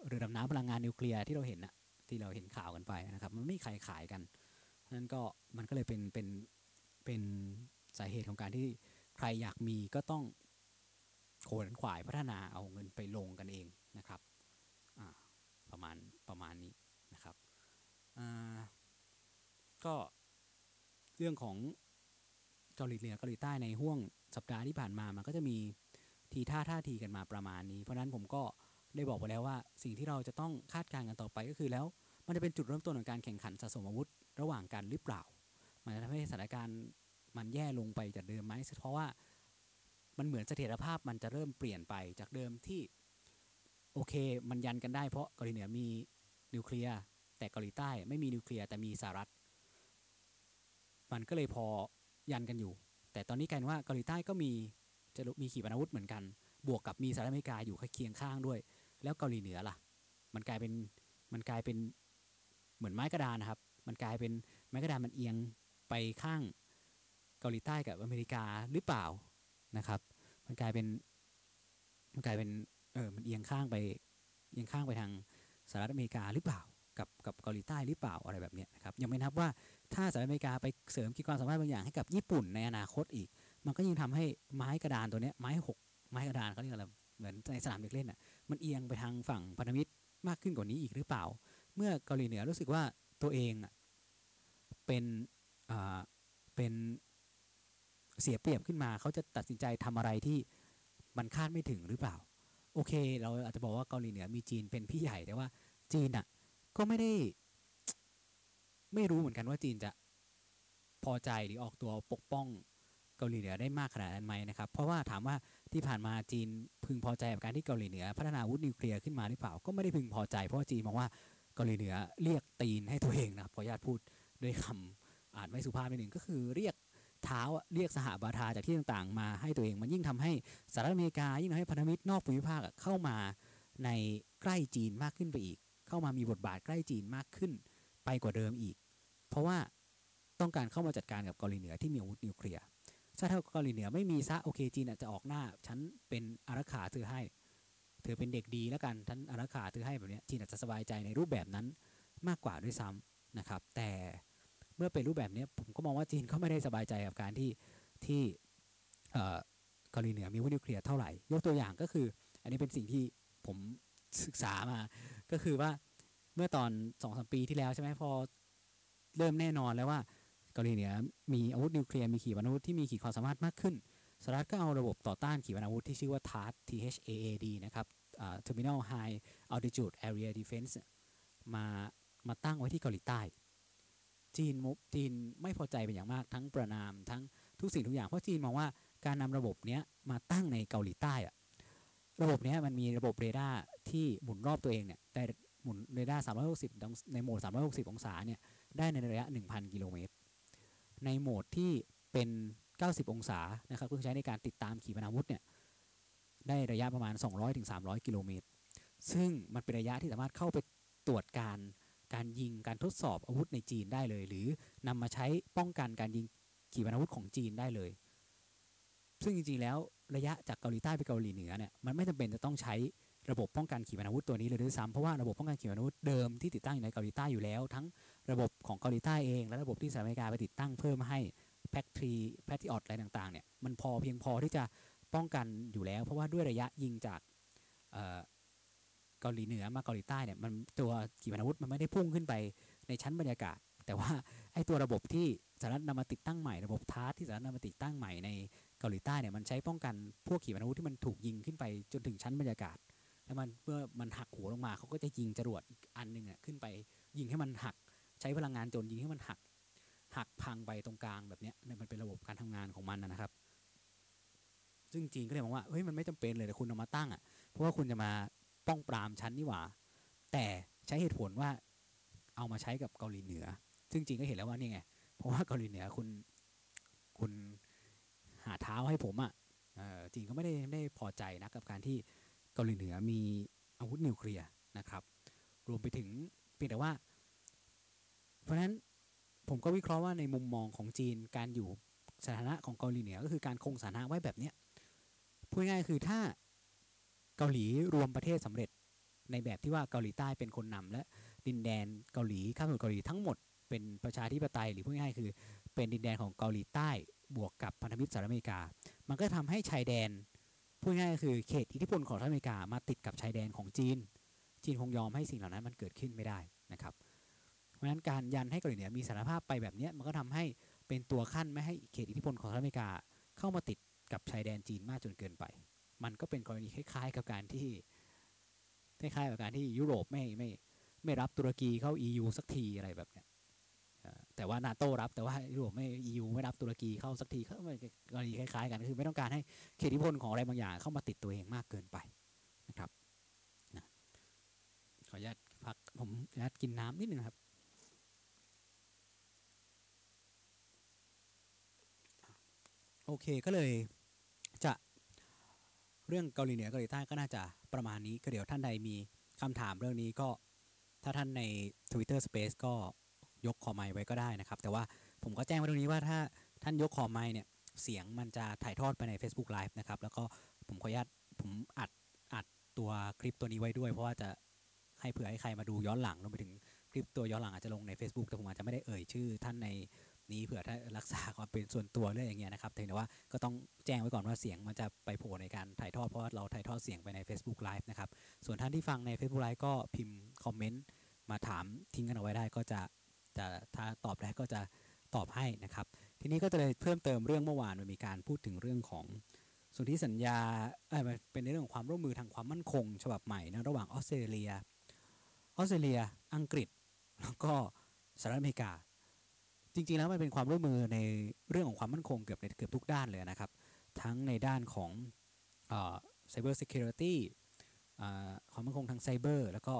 เรือดำน้ำพลังงานนิวเคลียร์ที่เราเห็นนะที่เราเห็นข่าวกันไปนะครับ มันไม่มีใครขายกันนั้นก็มันก็เลยเป็นเป็นเป็นสาเหตุของการที่ใครอยากมีก็ต้องโขนขวายพัฒนาเอาเงินไปลงกันเองนะครับประมาณประมาณนี้ ก็เรื่องของเกาหลีเหนือเกาหลีใต้ในห่วงสัปดาห์ที่ผ่านมามันก็จะมีทีท่าท่าทีกันมาประมาณนี้ เพราะนั้นผมก็ได้บอกไปแล้วว่า สิ่งที่เราจะต้องคาดการณ์กันต่อไปก็คือแล้ว มันจะเป็นจุดเริ่มต้นของการแข่งขันสะสมอาวุธระหว่างกันหรือเปล่า มันจะทำให้สถานการณ์มันแย่ลงไปจากเดิมไหมเพราะว่ามันเหมือนเสถียรภาพมันจะเริ่มเปลี่ยนไปจากเดิมที่โอเค มันยันกันได้เพราะเกาหลีเหนือมีนิวเคลียร์ แต่เกาหลีใต้ไม่มีนิวเคลียร์แต่มีสหรัฐ มันก็เลยพอยันกันอยู่ แต่ตอนนี้กลายว่าเกาหลีใต้ก็มีจะมีขีปนาวุธเหมือนกัน บวกกับมีสหรัฐอเมริกาอยู่เคียงข้างด้วย แล้วเกาหลีเหนือล่ะ มันกลายเป็นมันกลายเป็นเหมือนไม้กระดานนะครับ มันกลายเป็นไม้กระดานมันเอียงไปข้างเกาหลีใต้กับอเมริกาหรือเปล่านะครับ มันกลายเป็นมันกลายเป็นเออมันเอียงข้างไปเอียงข้างไปทางสหรัฐอเมริกาหรือเปล่า กับกับเกาหลีใต้หรือเปล่าอะไรแบบนี้นะครับยังไม่นับว่าถ้าสหรัฐอเมริกาไปเสริมขีดความสามารถบางอย่างให้กับญี่ปุ่นในอนาคตอีก มันก็ยิ่งทำให้ไม้กระดานตัวนี้ไม้หกไม้กระดานเขาเรียกอะไรเหมือนในสนามเด็กเล่นอะมันเอียงไปทางฝั่งพันธมิตรมากขึ้นกว่านี้อีกหรือเปล่า เมื่อเกาหลีเหนือรู้สึกว่าตัวเองเป็นเป็นเสียเปรียบขึ้นมาเขาจะตัดสินใจทำอะไรที่มันคาดไม่ถึงหรือเปล่า โอเค เราอาจจะบอกว่าเกาหลีเหนือมีจีนเป็นพี่ใหญ่แต่ว่าจีนอะ ก็ไม่ได้ ไม่รู้เหมือนกันว่าจีนจะพอใจหรือออกตัวปกป้องเกาหลีเหนือได้มากขนาดนั้นไหมนะครับ เพราะว่าถามว่าที่ผ่านมาจีนพึงพอใจกับการที่เกาหลีเหนือ พัฒนาวุธนิวเคลียร์ขึ้นมาหรือเปล่า ก็ไม่ได้พึงพอใจ เพราะว่าจีนมองว่าเกาหลีเหนือเรียกตีนให้ตัวเองนะขออนุญาตพูดด้วยคำอานไม่สุภาพนิดหนึ่งก็คือเรียกเท้าเรียกสหบาทาจากที่ต่างๆ มาให้ตัวเอง มันยิ่งทำให้สหรัฐอเมริกายิ่งทำให้พันธมิตรนอกภูมิภาคเข้ามาในใกล้จีนมากขึ้นไปอีก เข้ามามีบทบาทใกล้จีนมากขึ้น ไปกว่าเดิมอีก เพราะว่าต้องการเข้ามาจัดการกับเกาหลีเหนือที่มีอาวุธนิวเคลียร์ถ้าเท่ากาหลีเหนือไม่มีซะโอเคจีนอาจจะออกหน้าฉันเป็นอารักขาเธอให้ เธอเป็นเด็กดีแล้วกันฉันอารักขาเธอให้แบบนี้จีนอาจจะสบายใจในรูปแบบนั้นมากกว่าด้วยซ้ำนะครับ แต่เมื่อเป็นรูปแบบนี้ผมก็มองว่าจีนก็ไม่ได้สบายใจกับการที่ที่เกาหลีเหนือมีวุธนิวเคลียร์เท่าไหร่ ยกตัวอย่างก็คือ อันนี้เป็นสิ่งที่ผมศึกษามา ก็คือว่าเมื่อตอนสองสมปีที่แล้วใช่ไหมพอเริ่มแน่นอนแล้วว่าเกาหลีเหนือมีอาวุธนิวเคลียร์มีขีปนาวุธที่มีขีดความสามารถมากขึ้นสหรัฐก็เอาระบบต่อต้านขีปนาวุธที่ชื่อว่า THAAD THAAD นะครับ Terminal High Altitude Area Defense มามาตั้งไว้ที่เกาหลีใต้ จีนมุจีนไม่พอใจเป็นอย่างมากทั้งประนามทั้งทุกสิ่งทุกอย่าง เพราะจีนมองว่าการนำระบบนี้มาตั้งในเกาหลีใต้อะ ระบบนี้มันมีระบบเรดาร์ที่หมุนรอบตัวเองเนี่ยได้หมุนเรดาร์360 ในโหมด 360 องศาเนี่ยได้ในระยะ 1,000 กิโลเมตร ในโหมดที่เป็น 90 องศานะครับก็ใช้ในการติดตามขีปนาวุธเนี่ยได้ระยะประมาณ 200-300 กิโลเมตร ซึ่งมันเป็นระยะที่สามารถเข้าไปตรวจการการยิงการทดสอบอาวุธในจีนได้เลย หรือนำมาใช้ป้องกันการยิงขีปนาวุธของจีนได้เลย ซึ่งจริงๆแล้ว ระยะจากเกาหลีใต้ไปเกาหลีเหนือเนี่ยมันไม่จำเป็นจะต้องใช้ระบบป้องกันขีปนาวุธตัวนี้เลยด้วยซ้ำเพราะว่าระบบป้องกันขีปนาวุธเดิมที่ติดตั้งอยู่ในเกาหลีใต้อยู่แล้ว ทั้งระบบของเกาหลีใต้เองและระบบที่สหรัฐอเมริกาไปติดตั้งเพิ่มให้PAC-3 Patriot อะไรต่างๆเนี่ยมันพอเพียงพอที่จะป้องกันอยู่แล้ว เพราะว่าด้วยระยะยิงจากเกาหลีเหนือมาเกาหลีใต้เนี่ยมันตัวขีปนาวุธมันไม่ได้พุ่งขึ้นไปในชั้นบรรยากาศ แต่ว่าไอ้ตัวระบบที่สหรัฐนำมาติดตั้งใหม่ระบบ THAAD ที่สหรัฐนำมาติดตั้งใหม่ใน เกาหลีใต้เนี่ยมันใช้ป้องกันพวกขีปนาวุธที่มันถูกยิงขึ้นไปจนถึงชั้นบรรยากาศ แล้วมันเมื่อมันหักหัวลงมาเขาก็จะยิงจรวดอีกอันหนึ่งอะขึ้นไปยิงให้มันหัก ใช้พลังงานจนยิงให้มันหัก หักพังไปตรงกลางแบบนี้มันเป็นระบบการทำงานของมันนะครับ ซึ่งจีนก็เลยบอกว่าเฮ้ยมันไม่จำเป็นเลยแต่คุณเอามาตั้งอะเพราะว่าคุณจะมาป้องปรามชั้นนี่หว่า แต่ใช้เหตุผลว่าเอามาใช้กับเกาหลีเหนือ ซึ่งจริงก็เห็นแล้วว่านี่ไง เพราะว่าเกาหลีเหนือคุณคุณ หาเท้าให้ผมอะ่ะจริงก็ไม่ได้ไม่ได้พอใจนะกับการที่เกาหลีเหนือมีอาวุธนิวเคลียร์นะครับ รวมไปถึงเพียงแต่ว่า เพราะฉะนั้นผมก็วิเคราะห์ว่าในมุมมองของจีนการอยู่สถานะของเกาหลีเหนือก็คือการคงสถานะไว้แบบเนี้ยพูดง่ายๆคือถ้าเกาหลีรวมประเทศสำเร็จในแบบที่ว่าเกาหลีใต้เป็นคนนำและดินแดนเกาหลีข้ามสู่เกาหลีทั้งหมดเป็นประชาธิปไตยหรือพูดง่ายๆคือ เป็นดินแดนของเกาหลีใต้ บวกกับพันธมิตรสหรัฐอเมริกา มันก็ทำให้ชายแดนพูดง่ายๆคือเขตอิทธิพลของสหรัฐอเมริกามาติดกับชายแดนของจีน จีนคงยอมให้สิ่งเหล่านั้นมันเกิดขึ้นไม่ได้นะครับ เพราะฉะนั้นการยันให้เกาหลีเหนือมีสารภาพไปแบบนี้มันก็ทำให้เป็นตัวขั้นไม่ให้เขตอิทธิพลของสหรัฐอเมริกาเข้ามาติดกับชายแดนจีนมากจนเกินไป มันก็เป็นกรณีคล้ายๆ กับการที่คล้ายๆกับการที่ยุโรปไม่ไม่ไม่รับตุรกีเข้า EU สักทีอะไรแบบเนี้ย แต่ว่านาโต้รับแต่ว่ายุโรปไม่ EU ไม่รับตุรกีเข้าสักทีก็มันกรณีคล้ายๆ กันคือไม่ต้องการให้เขตอิทธิพลของอะไรบางอย่างเข้ามาติดตัวเองมากเกินไปนะครับนะขออนุญาตพักผมอนุญาตกินน้ำนิดนึงครับโอเคก็เลยจะเรื่องเกาหลีเหนือเกาหลีใต้ก็น่าจะประมาณนี้ก็เดี๋ยวท่านใดมีคำถามเรื่องนี้ก็ถ้าท่านใน Twitter Space ก็ ยกคอไมค์ไว้ก็ได้นะครับ แต่ว่าผมก็แจ้งไว้ตรงนี้ว่าถ้าท่านยกคอไมค์เนี่ยเสียงมันจะถ่ายทอดไปใน Facebook Live นะครับ แล้วก็ผมขออนุญาตผมอัดอัดตัวคลิปตัวนี้ไว้ด้วย เพราะว่าจะให้เผื่อให้ใครมาดูย้อนหลังรวมไปถึงคลิปตัวย้อนหลังอาจจะลงใน Facebook แต่ผมอาจจะไม่ได้เอ่ยชื่อท่านในนี้เผื่อถ้ารักษาความเป็นส่วนตัวเรื่องอย่างเงี้ยนะครับแต่ว่าก็ต้องแจ้งไว้ก่อนว่าเสียงมันจะไปโผล่ในการถ่ายทอดเพราะว่าเราถ่ายทอดเสียงไปใน Facebook Live นะครับ ส่วนท่านที่ฟังใน Facebook Live ก็พิมพ์คอมเมนต์มาถามทิ้งกันเอาไว้ได้ก็จะ จะถ้าตอบได้ก็จะตอบให้นะครับ ทีนี้ก็จะเลยเพิ่มเติมเรื่องเมื่อวานมันมีการพูดถึงเรื่องของสนธิสัญญาเอ้ยมันเป็นในเรื่องของความร่วมมือทางความมั่นคง ฉบับใหม่นะระหว่างออสเตรเลียออสเตรเลีย อังกฤษ แล้วก็สหรัฐอเมริกา จริงๆแล้วมันเป็นความร่วมมือในเรื่องของความมั่นคงเกือบในเกือบทุกด้านเลยนะครับ ทั้งในด้านของเอ่อ cyber security ความมั่นคงทางไซเบอร์แล้วก็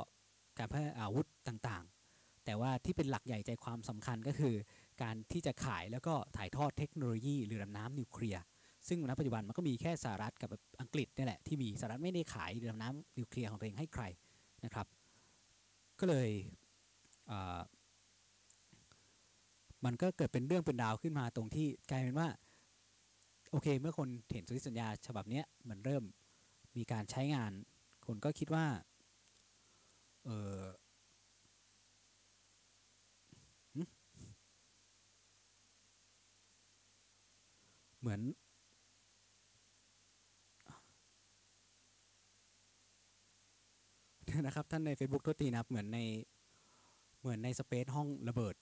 การพัฒนาอาวุธต่างๆ แต่ว่าที่เป็นหลักใหญ่ใจความสำคัญก็คือ การที่จะขายแล้วก็ถ่ายทอดเทคโนโลยีเรือดำน้ำนิวเคลียร์ซึ่งณปัจจุบันมันก็มีแค่สหรัฐกับอังกฤษนี่แหละที่มีสหรัฐไม่ได้ขายเรือดำน้ำนิวเคลียร์ของตัวเองให้ใครนะครับ ก็เลยมันก็เกิดเป็นเรื่องเป็นราวขึ้นมาตรงที่กลายเป็นว่าโอเค เมื่อคนเห็นสนธิสัญญาฉบับนี้มันเริ่มมีการใช้งาน คนก็คิดว่าเออ เหมือน นะครับ ท่านใน Facebook โทษทีนะครับ เหมือนในเหมือนในสเปซห้องระเบิด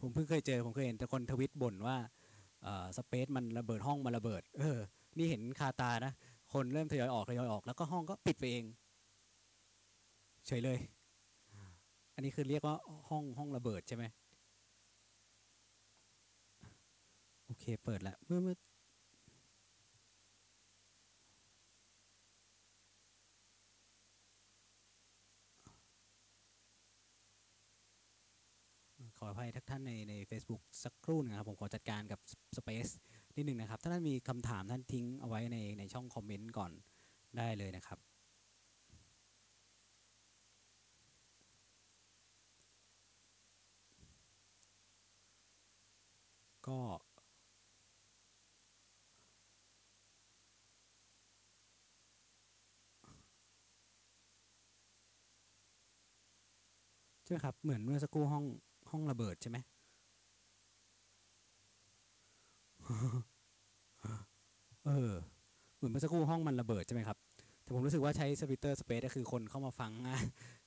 ผมเพิ่งเคยเจอ ผมเคยเห็นแต่คนทวิตบ่นว่าสเปซมันระเบิดห้องมันระเบิด เออ นี่เห็นคาตานะ คนเริ่มทยอยออกทยอยออก แล้วก็ห้องก็ปิดไปเอง เฉยเลย อันนี้คือเรียกว่าห้องห้องระเบิดใช่ไหมโอเค เปิดแล้วเมื่อเมื่อขออภัยทุกท่านในใน Facebook สักครู่หนึงนะครับ ผมขอจัดการกับ Space นิดหนึ่งนะครับ ถ้าท่านมีคำถามท่านทิ้งเอาไว้ในในช่องคอมเมนต์ก่อนได้เลยนะครับ ก็ใช่ไหมครับ เหมือนเมื่อสักครู่ห้องห้องระเบิดใช่ไหม เออ เหมือนเมื่อสักครู่ห้องมันระเบิดใช่ไหมครับ แต่ผมรู้สึกว่าใช้สปิเตอร์สเปซก็คือคนเข้ามาฟังง่าย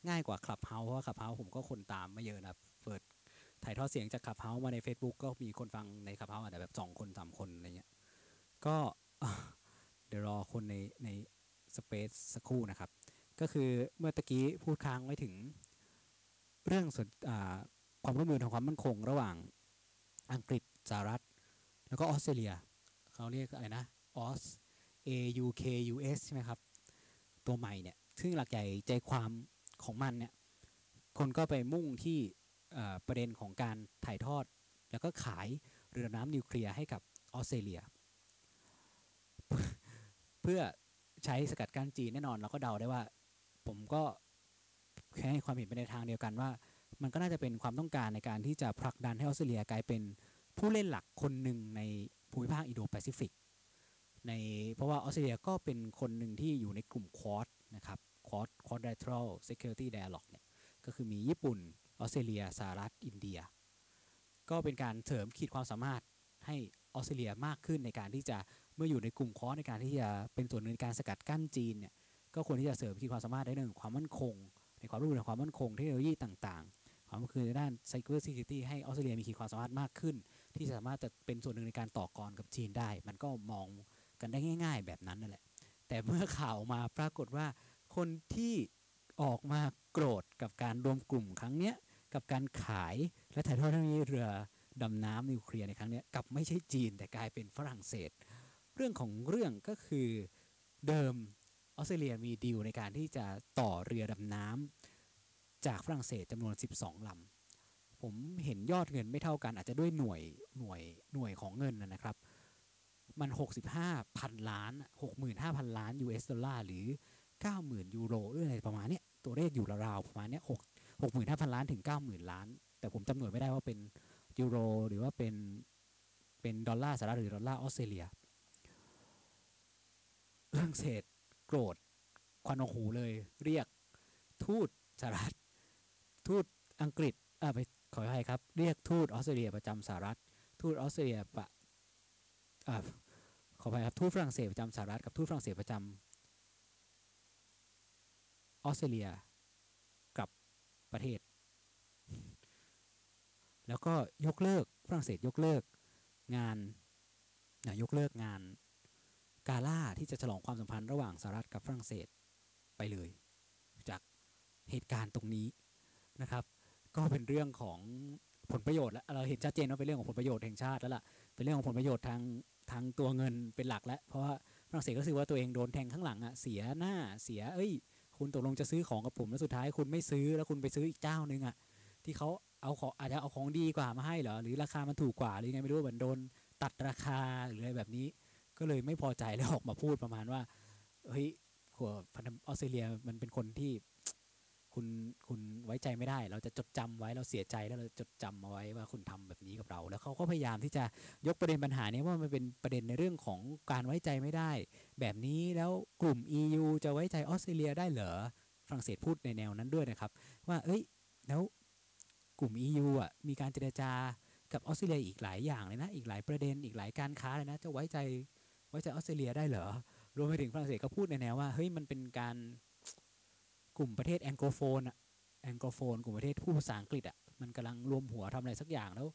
ง่ายกว่าคลับเฮาเพราะว่าคลับเฮาผมก็คนตามไม่เยอะนะเปิดถ่ายทอดเสียงจากคลับเฮามาใน Facebook ก็มีคนฟังในคลับเฮาอาจจะแบบสองคนสามคนอะไรเงี้ย ก็เดี๋ยวรอคนในในสเปซสักครู่นะครับ ก็คือเมื่อตะกี้พูดค้างไว้ถึงเรื่องส่วนความร่วมมือทางความมั่นคง ระหว่างอังกฤษสหรัฐ แล้วก็ออสเตรเลียเขาเรียกอะไรนะออส A U K U S ใช่ไหมครับ ตัวใหม่เนี่ย ซึ่งหลักใหญ่ใจความของมันเนี่ย คนก็ไปมุ่งที่ประเด็นของการถ่ายทอด แล้วก็ขายเรือดำน้ำนิวเคลียร์ให้กับออสเตรเลีย เพื่อใช้สกัดกั้นจีนแน่นอนเราก็เดาได้ว่า ผมก็แค่ให้ความเห็นไปในทางเดียวกันว่า มันก็น่าจะเป็นความต้องการในการที่จะผลักดันให้ออสเตรเลียกลายเป็น ผู้เล่นหลักคนหนึ่งในภูมิภาคอินโดแปซิฟิกในเพราะว่าออสเตรเลียก็เป็นคนหนึ่งที่อยู่ในกลุ่มควอดนะครับควอด quadrilateral security dialogue เนี่ยก็คือมีญี่ปุ่นออสเตรเลียสหรัฐอินเดีย ก็เป็นการเสริมขีดความสามารถให้ออสเตรเลียมากขึ้นในการที่จะเมื่ออยู่ในกลุ่มคอร์สในการที่จะเป็นส่วนหนึ่งในการสกัดกั้นจีนเนี่ยก็ควรที่จะเสริมขีดความสามารถได้เรื่องความมั่นคง ในความร่วมมือในความมั่นคงเทคโนโลยีต่างๆ ความคือในด้าน cyber security ให้ออสเตรเลียมีขีดความสามารถมากขึ้น ที่สามารถจะเป็นส่วนหนึ่งในการต่อกรกับจีนได้ มันก็มองกันได้ง่าย ๆ แบบนั้นนั่นแหละ แต่เมื่อข่าวมาปรากฏว่า คนที่ออกมาโกรธกับการรวมกลุ่มครั้งเนี้ยกับการขายและถ่ายทอดเทคโนโลยีเรือดำน้ำนิวเคลียร์ในครั้งนี้กลับไม่ใช่จีนแต่กลายเป็นฝรั่งเศส เรื่องของเรื่องก็คือเดิมออสเตรเลียมีดีลในการที่จะต่อเรือดำน้ำจากฝรั่งเศสจำนวน 12ลำ ผมเห็นยอดเงินไม่เท่ากัน อาจจะด้วยหน่วยหน่วยหน่วยของเงินนะครับ มัน 65พันล้าน 65,000 ล้าน US ดอลลาร์หรือ 90,000 ยูโรหรืออะไรประมาณเนี้ยตัวเลขอยู่ราวๆประมาณเนี้ย6 65,000 ล้านถึง 90,000 ล้าน แต่ผมจำหน่วยไม่ได้ว่าเป็นยูโรหรือว่าเป็นเป็นดอลลาร์สหรัฐหรือดอลลาร์ออสเตรเลียฝรั่งเศสโกรธควันออหูเลย เรียกทูตสหรัฐทูตอังกฤษอ่าไป ขออภัยครับ เรียกทูตออสเตรเลียประจำสหรัฐ ทูตออสเตรเลียประอขออภัยครับทูตฝรั่งเศสประจำสหรัฐกับทูตฝรั่งเศสประจำออสเตรเลียกับประเทศ แล้วก็ยกเลิกฝรั่งเศสยกเลิกงานนะยกเลิกงานกาล่าที่จะฉลองความสัมพันธ์ระหว่างสหรัฐกับฝรั่งเศสไปเลย จากเหตุการณ์ตรงนี้นะครับ ก็เป็นเรื่องของผลประโยชน์แล้วเราเห็นชัดเจนว่าเป็นเรื่องของผลประโยชน์แห่งชาติแล้วล่ะเป็นเรื่องของผลประโยชน์ทางทางตัวเงินเป็นหลักแล้ว เพราะว่าฝรั่งเศสก็รู้สึกว่าตัวเองโดนแทงข้างหลังอะเสียหน้าเสีย เอ้ย คุณตกลงจะซื้อของกับผมแล้วสุดท้ายคุณไม่ซื้อแล้วคุณไปซื้ออีกเจ้านึงอะที่เขาเอาของอาจจะเอาของดีกว่ามาให้เหรอหรือราคามันถูกกว่าหรือไงไม่รู้เหมือนโดนตัดราคาหรืออะไรแบบนี้ ก็เลยไม่พอใจแล้วออกมาพูดประมาณว่าเฮ้ยหัวพันธออสเตรเลียมันเป็นคนที่ คุณคุณไว้ใจไม่ได้ เราจะจดจำไว้เราเสียใจแล้วเราจดจำเอาไว้ว่าคุณทำแบบนี้กับเรา แล้วเขาก็พยายามที่จะยกประเด็นปัญหานี้ว่ามันเป็นประเด็นในเรื่องของการไว้ใจไม่ได้ แบบนี้แล้วกลุ่ม EU จะไว้ใจออสเตรเลียได้เหรอฝรั่งเศสพูดในแนวนั้นด้วยนะครับ ว่าเอ้ยแล้วกลุ่ม EU อะมีการเจรจากับออสเตรเลียอีกหลายอย่างเลยนะ อีกหลายประเด็นอีกหลายการค้าเลยนะ จะไว้ใจไว้ใจออสเตรเลียได้เหรอรวมไปถึงฝรั่งเศสก็พูดในแนวว่าเฮ้ยมันเป็นการ กลุ่มประเทศแองโกลโฟนอะแองโกลโฟนกลุ่มประเทศผู้ภาษาอังกฤษอะมันกำลังรวมหัวทำอะไรสักอย่างแล้ว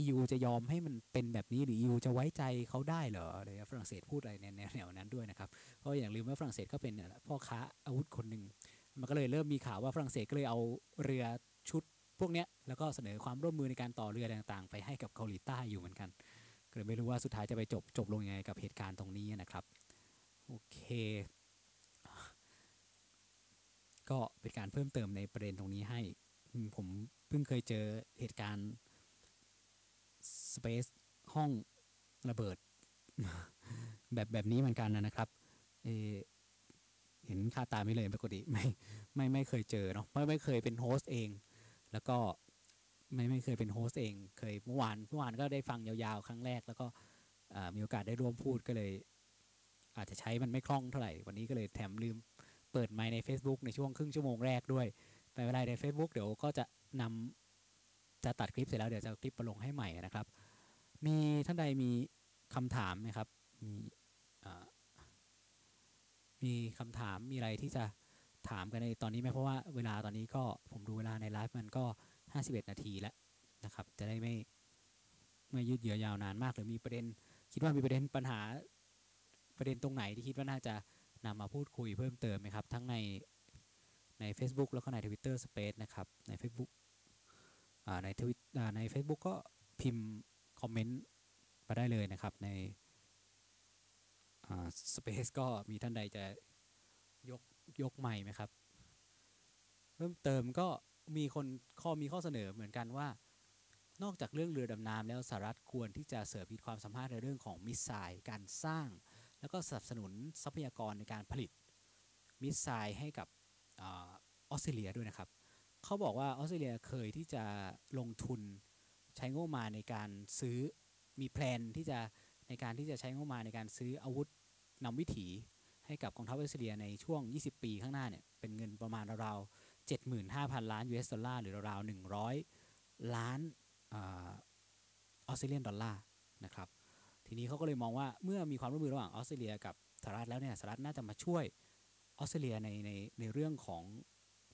EU จะยอมให้มันเป็นแบบนี้หรือ EU จะไว้ใจเขาได้เหรออะไรฝรั่งเศสพูดอะไรในแนวนั้นด้วยนะครับเพราะอย่าลืมว่าฝรั่งเศสก็เป็นพ่อค้าอาวุธคนหนึ่งมันก็เลยเริ่มมีข่าวว่าฝรั่งเศสก็เลยเอาเรือชุดพวกเนี้ยแล้วก็เสนอความร่วมมือในการต่อเรือต่างๆ ไปให้กับเกาหลีใต้อยู่เหมือนกันก็เลยไม่รู้ว่าสุดท้ายจะไปจบจบลงยังไงกับเหตุการณ์ตรงนี้นะครับโอเค ก็เป็นการเพิ่มเติมในประเด็นตรงนี้ให้ ผมเพิ่งเคยเจอเหตุการณ์ Space ห้องระเบิด แบบแบบนี้เหมือนกันนะครับเเห็นค่าตาไม่เลยปกติไม่ไม่ไม่เคยเจอเนาะไม่ไม่เคยเป็น host เอง แล้วก็ไม่ไม่เคยเป็น host เอง เคยเมื่อวานเมื่อวานก็ได้ฟังยาวๆ ครั้งแรก แล้วก็มีโอกาสได้ร่วมพูดก็เลย อาจจะใช้มันไม่คล่องเท่าไหร่ วันนี้ก็เลยแถมลืม เปิดไมค์ใน Facebook ในช่วงครึ่งชั่วโมงแรกด้วยไปเวลาใน Facebook เดี๋ยวก็จะนำจะตัดคลิปเสร็จแล้วเดี๋ยวจะคลิปมาลงให้ใหม่นะครับ มีท่านใดมีคำถามไหมครับ มีมีคำถามมีอะไรที่จะถามกันในตอนนี้ไหมเพราะว่าเวลาตอนนี้ก็ผมดูเวลาในไลฟ์มันก็ 51 นาทีแล้วนะครับ จะได้ไม่ไม่ยืดเยื้อยาวนานมากหรือมีประเด็น คิดว่ามีประเด็นปัญหาประเด็นตรงไหนที่คิดว่าน่าจะ นำมาพูดคุยเพิ่มเติมไหมครับ ทั้งในใน Facebook แล้วก็ใน Twitter Space นะครับ ใน Facebook ในทวิตใน Facebook ก็พิมพ์คอมเมนต์มาได้เลยนะครับ ในสเปซก็มีท่านใดจะยกยกใหม่ไหมครับ เพิ่มเติมก็มีคนข้อมีข้อเสนอเหมือนกันว่า นอกจากเรื่องเรือดำน้ำแล้วสหรัฐควรที่จะเสริมขีดความสามารถในเรื่องของมิสไซล์การสร้าง แล้วก็สนับสนุนทรัพยากรในการผลิต missile ให้กับออสเตรเลียด้วยนะครับ เขาบอกว่าออสเตรเลียเคยที่จะลงทุนใช้งบมาในการซื้อมี plan ที่จะในการที่จะใช้งบมาในการซื้ออาวุธนำวิถีให้กับกองทัพออสเตรเลียในช่วง 20 ปีข้างหน้าเนี่ยเป็นเงินประมาณราวๆ75,000 ล้าน US ดอลลาร์หรือราวๆ100 ล้านอAustralian dollar นะครับ ทีนี้เขาก็เลยมองว่าเมื่อมีความร่วมมือระหว่างออสเตรเลียกับสหรัฐแล้วเนี่ยสหรัฐน่าจะมาช่วยออสเตรเลียในในในเรื่องของ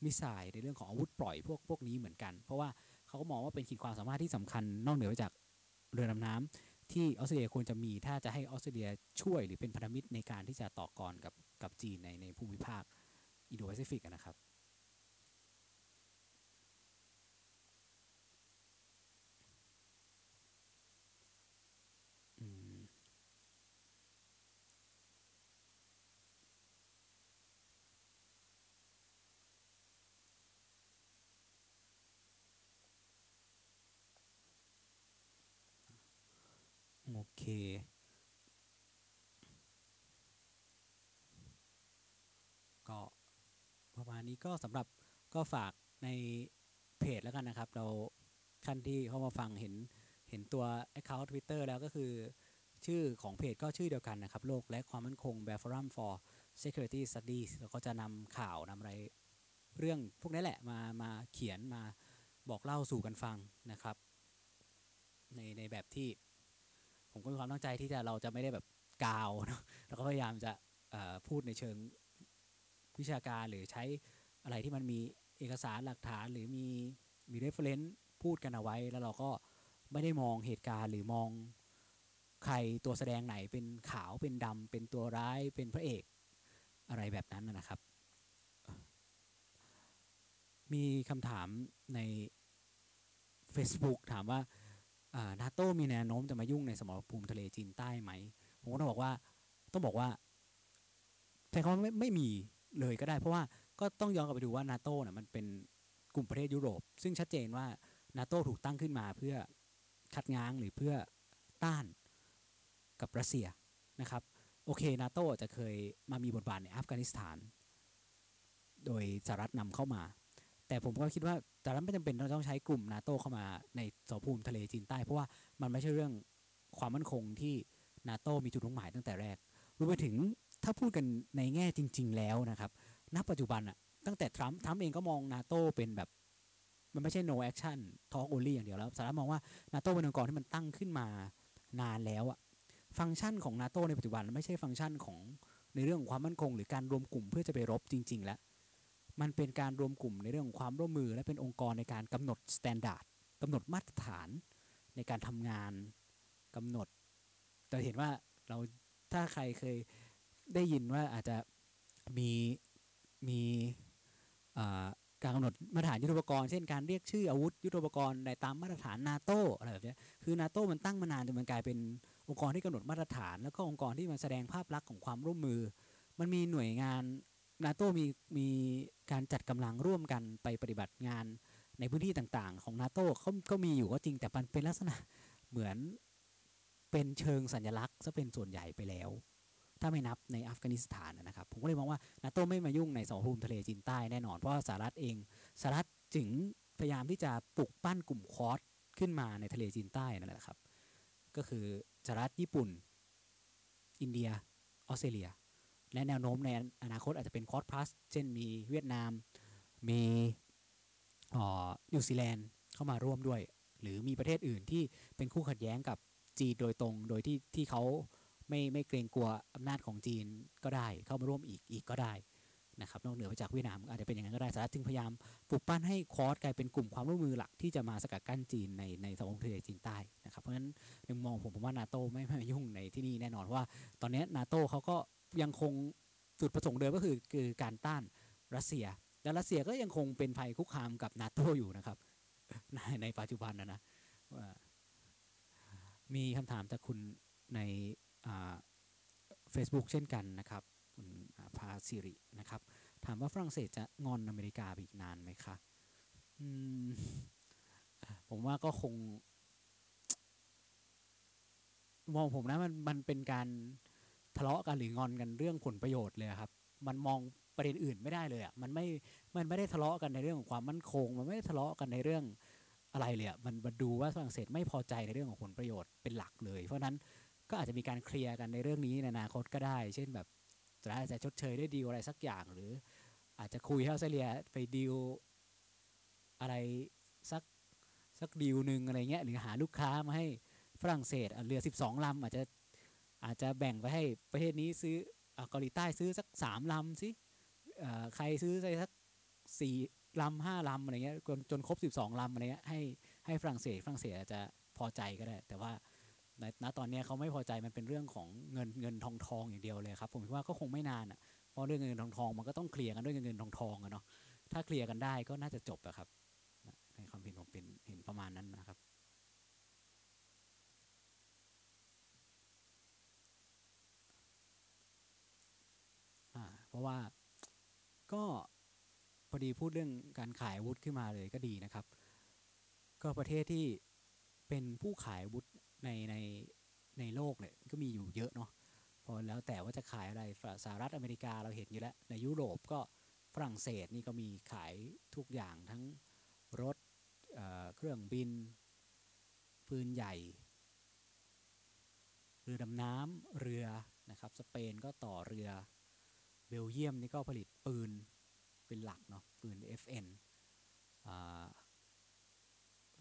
missile ในเรื่องของอาวุธปล่อยพวกพวกนี้เหมือนกัน เพราะว่าเขาก็มองว่าเป็นขีดความสามารถที่สำคัญนอกเหนือจากเรือดำน้ำที่ออสเตรเลียควรจะมีถ้าจะให้ออสเตรเลียช่วยหรือเป็นพันธมิตรในการที่จะต่อกรกับกับจีนในในภูมิภาคอินโดแปซิฟิกนะครับโอเค ก็ประ มาณนี้ก็สำหรับก็ฝากในเพจแล้วกันนะครับ เราท่านที่เข้ามาฟังเห็นเห็นตัว Account Twitter แล้วก็คือ ชื่อของเพจก็ชื่อเดียวกันนะครับ โลกและความมั่นคง b e f o r u m for Security Studies เราก็จะนำข่าวนำอะไรเรื่องพวกนี้แหละมามาเขียนมาบอกเล่าสู่กันฟังนะครับ ในในแบบที่ ผมก็มีความตั้งใจที่จะเราจะไม่ได้แบบกาวนะเราก็พยายามจะพูดในเชิง วิชาการหรือใช้อะไรที่มันมีเอกสารหลักฐานหรือมีมี reference พูดกันเอาไว้ แล้วเราก็ไม่ได้มองเหตุการณ์หรือมองใครตัวแสดงไหนเป็นขาวเป็นดำเป็นตัวร้ายเป็นพระเอกอะไรแบบนั้นนะครับ มีคำถามใน Facebook ถามว่านาโต้มีแนวโน้มจะมายุ่งในสมรภูมิทะเลจีนใต้ไหม ผมก็ต้องบอกว่าต้องบอกว่าแต่เขาไม่ไม่มี เลยก็ได้ เพราะว่าก็ต้องย้อนกลับไปดูว่านาโต้เนี่ยมันเป็นกลุ่มประเทศยุโรป ซึ่งชัดเจนว่านาโต้ถูกตั้งขึ้นมาเพื่อคัดง้างหรือเพื่อต้านกับรัสเซียนะครับโอเคนาโต้จะเคยมามีบทบาทในอัฟกานิสถาน โดยสหรัฐนำเข้ามา แต่ผมก็คิดว่าแต่ละไม่จำเป็นเราต้องใช้กลุ่มนาโต้เข้ามาในสภูมิทะเลจีนใต้ เพราะว่ามันไม่ใช่เรื่องความมั่นคงที่นาโต้มีจุดมุ่งหมายตั้งแต่แรกรวมไปถึง ถ้าพูดกันในแง่จริง ๆ แล้วนะครับ ณ ปัจจุบันอะตั้งแต่ทรัมป์ทรัมป์เองก็มองนาโตเป็นแบบ มันไม่ใช่ no action talk only อย่างเดียวแล้วสหรัฐมองว่านาโตเป็นองค์กรที่มันตั้งขึ้นมานานแล้วอะฟังก์ชันของนาโตในปัจจุบันไม่ใช่ฟังก์ชันของในเรื่องของความมั่นคง หรือการรวมกลุ่มเพื่อจะไปรบจริง ๆ แล้ว มันเป็นการรวมกลุ่มในเรื่องของความร่วมมือ และเป็นองค์กรในการกำหนด standard กำหนดมาตรฐานในการทำงานกำหนดจะเห็นว่าเราถ้าใครเคย ได้ยินว่าอาจจะมีมีการกำหนดมาตรฐานยุทธปกรณ์เช่นการเรียกชื่ออาวุธยุทธปกรณ์ในตามมาตรฐานนาโตอะไรแบบนี้คือนาโตมันตั้งมานานจนมันกลายเป็นองค์กรที่กำหนดมาตรฐาน แล้วก็องค์กรที่มันแสดงภาพลักษณ์ของความร่วมมือ มันมีหน่วยงานนาโตมีมีการจัดกำลังร่วมกันไปปฏิบัติงานในพื้นที่ต่างๆ ของนาโตเขาก็มีอยู่ก็จริงแต่มันเป็นลักษณะเหมือนเป็นเชิงสัญลักษณ์ซะเป็นส่วนใหญ่ไปแล้ว ถ้าไม่นับในอัฟกานิสถานนะครับ ผมก็เลยมองว่านาโตไม่มายุ่งในสมรภูมิทะเลจีนใต้แน่นอน เพราะสหรัฐเองสหรัฐจึงพยายามที่จะปลุกปั้นกลุ่มคอร์สขึ้นมาในทะเลจีนใต้นั่นแหละครับ ก็คือสหรัฐญี่ปุ่น อินเดียออสเตรเลีย และแนวโน้มในอนาคตอาจจะเป็นคอร์สพลัสเช่นมีเวียดนาม มีนิวซีแลนด์เข้ามาร่วมด้วย หรือมีประเทศอื่นที่เป็นคู่ขัดแย้งกับจีนโดยตรงโดยที่ที่เขา ไม่ไม่เกรงกลัวอำนาจของจีนก็ได้ เข้ามาร่วมอีกอีกก็ได้นะครับนอกเหนือไปจากเวียดนามอาจจะเป็นอย่างนั้นก็ได้สหรัฐจึงพยายามปลุกปั้นให้คอร์สกลายเป็นกลุ่มความร่วมมือหลักที่จะมาสกัดกั้นจีนในในสมรภูมิทะเลจีนใต้นะครับเพราะฉะนั้นในมองผมผมว่านาโตไม่ไม่ยุ่งในที่นี่แน่นอนว่า ตอนนี้นาโตเขาก็ยังคงจุดประสงค์เดิมก็คือคือการต้านรัสเซีย และรัสเซียก็ยังคงเป็นภัยคุกคามกับนาโตอยู่นะครับในในปัจจุบันนะนะมีคำถามจากคุณใน เฟซบุ๊กเช่นกันนะครับคุณพาซิรินะครับ ถามว่าฝรั่งเศสจะงอนอเมริกาอีกนานไหมคะผมว่าก็คงมองผมนะมันมันเป็นการทะเลาะกันหรืองอนกันเรื่องผลประโยชน์เลยครับ มันมองประเด็นอื่นไม่ได้เลยอะมันไม่มันไม่ได้ทะเลาะกันในเรื่องของความมั่นคง มันไม่ได้ทะเลาะกันในเรื่องอะไรเลยอะมันมาดูว่าฝรั่งเศสไม่พอใจในเรื่องของผลประโยชน์เป็นหลักเลย เพราะนั้น ก็อาจจะมีการเคลียร์กันในเรื่องนี้ในอนาคตก็ได้ เช่นแบบจะอาจจะชดเชยได้ดีลอะไรสักอย่าง หรืออาจจะคุยให้ออสเตรเลียไปดีลอะไรสักสักดีลหนึ่งอะไรเงี้ยหรือหาลูกค้ามาให้ฝรั่งเศสเรือ 12ลำอาจจะอาจจะแบ่งไปให้ประเทศนี้ซื้อเกาหลีใต้ซื้อสักสามลำสิใครซื้อไปสักสี่ลำห้าลำอะไรเงี้ยจนจนครบ12ลำอะไรเงี้ยให้ให้ฝรั่งเศสฝรั่งเศสอาจจะพอใจก็ได้ แต่ว่า ณตอนนี้เขาไม่พอใจมันเป็นเรื่องของเงินเงินทองทองอย่างเดียวเลยครับผมคิดว่าก็คงไม่นานอะเพราะเรื่องเงินทองทองมันก็ต้องเคลียร์กันด้วยเงินเงินทองทองอะเนาะถ้าเคลียร์กันได้ก็น่าจะจบอะครับในความเห็นผมเป็นเห็นประมาณนั้นนะครับเพราะว่าก็พอดีพูดเรื่องการขายวุธขึ้นมาเลยก็ดีนะครับ ก็ประเทศที่เป็นผู้ขายวุธ ในในในโลกเนี่ยก็มีอยู่เยอะเนาะพอแล้วแต่ว่าจะขายอะไรสหรัฐอเมริกาเราเห็นอยู่แล้วในยุโรปก็ฝรั่งเศสนี่ก็มีขายทุกอย่างทั้งรถเเครื่องบิน ปืนใหญ่ เรือดำน้ำเรือนะครับสเปนก็ต่อเรือเบลเยียมนี่ก็ผลิตปืนเป็นหลักเนาะปืน FN อ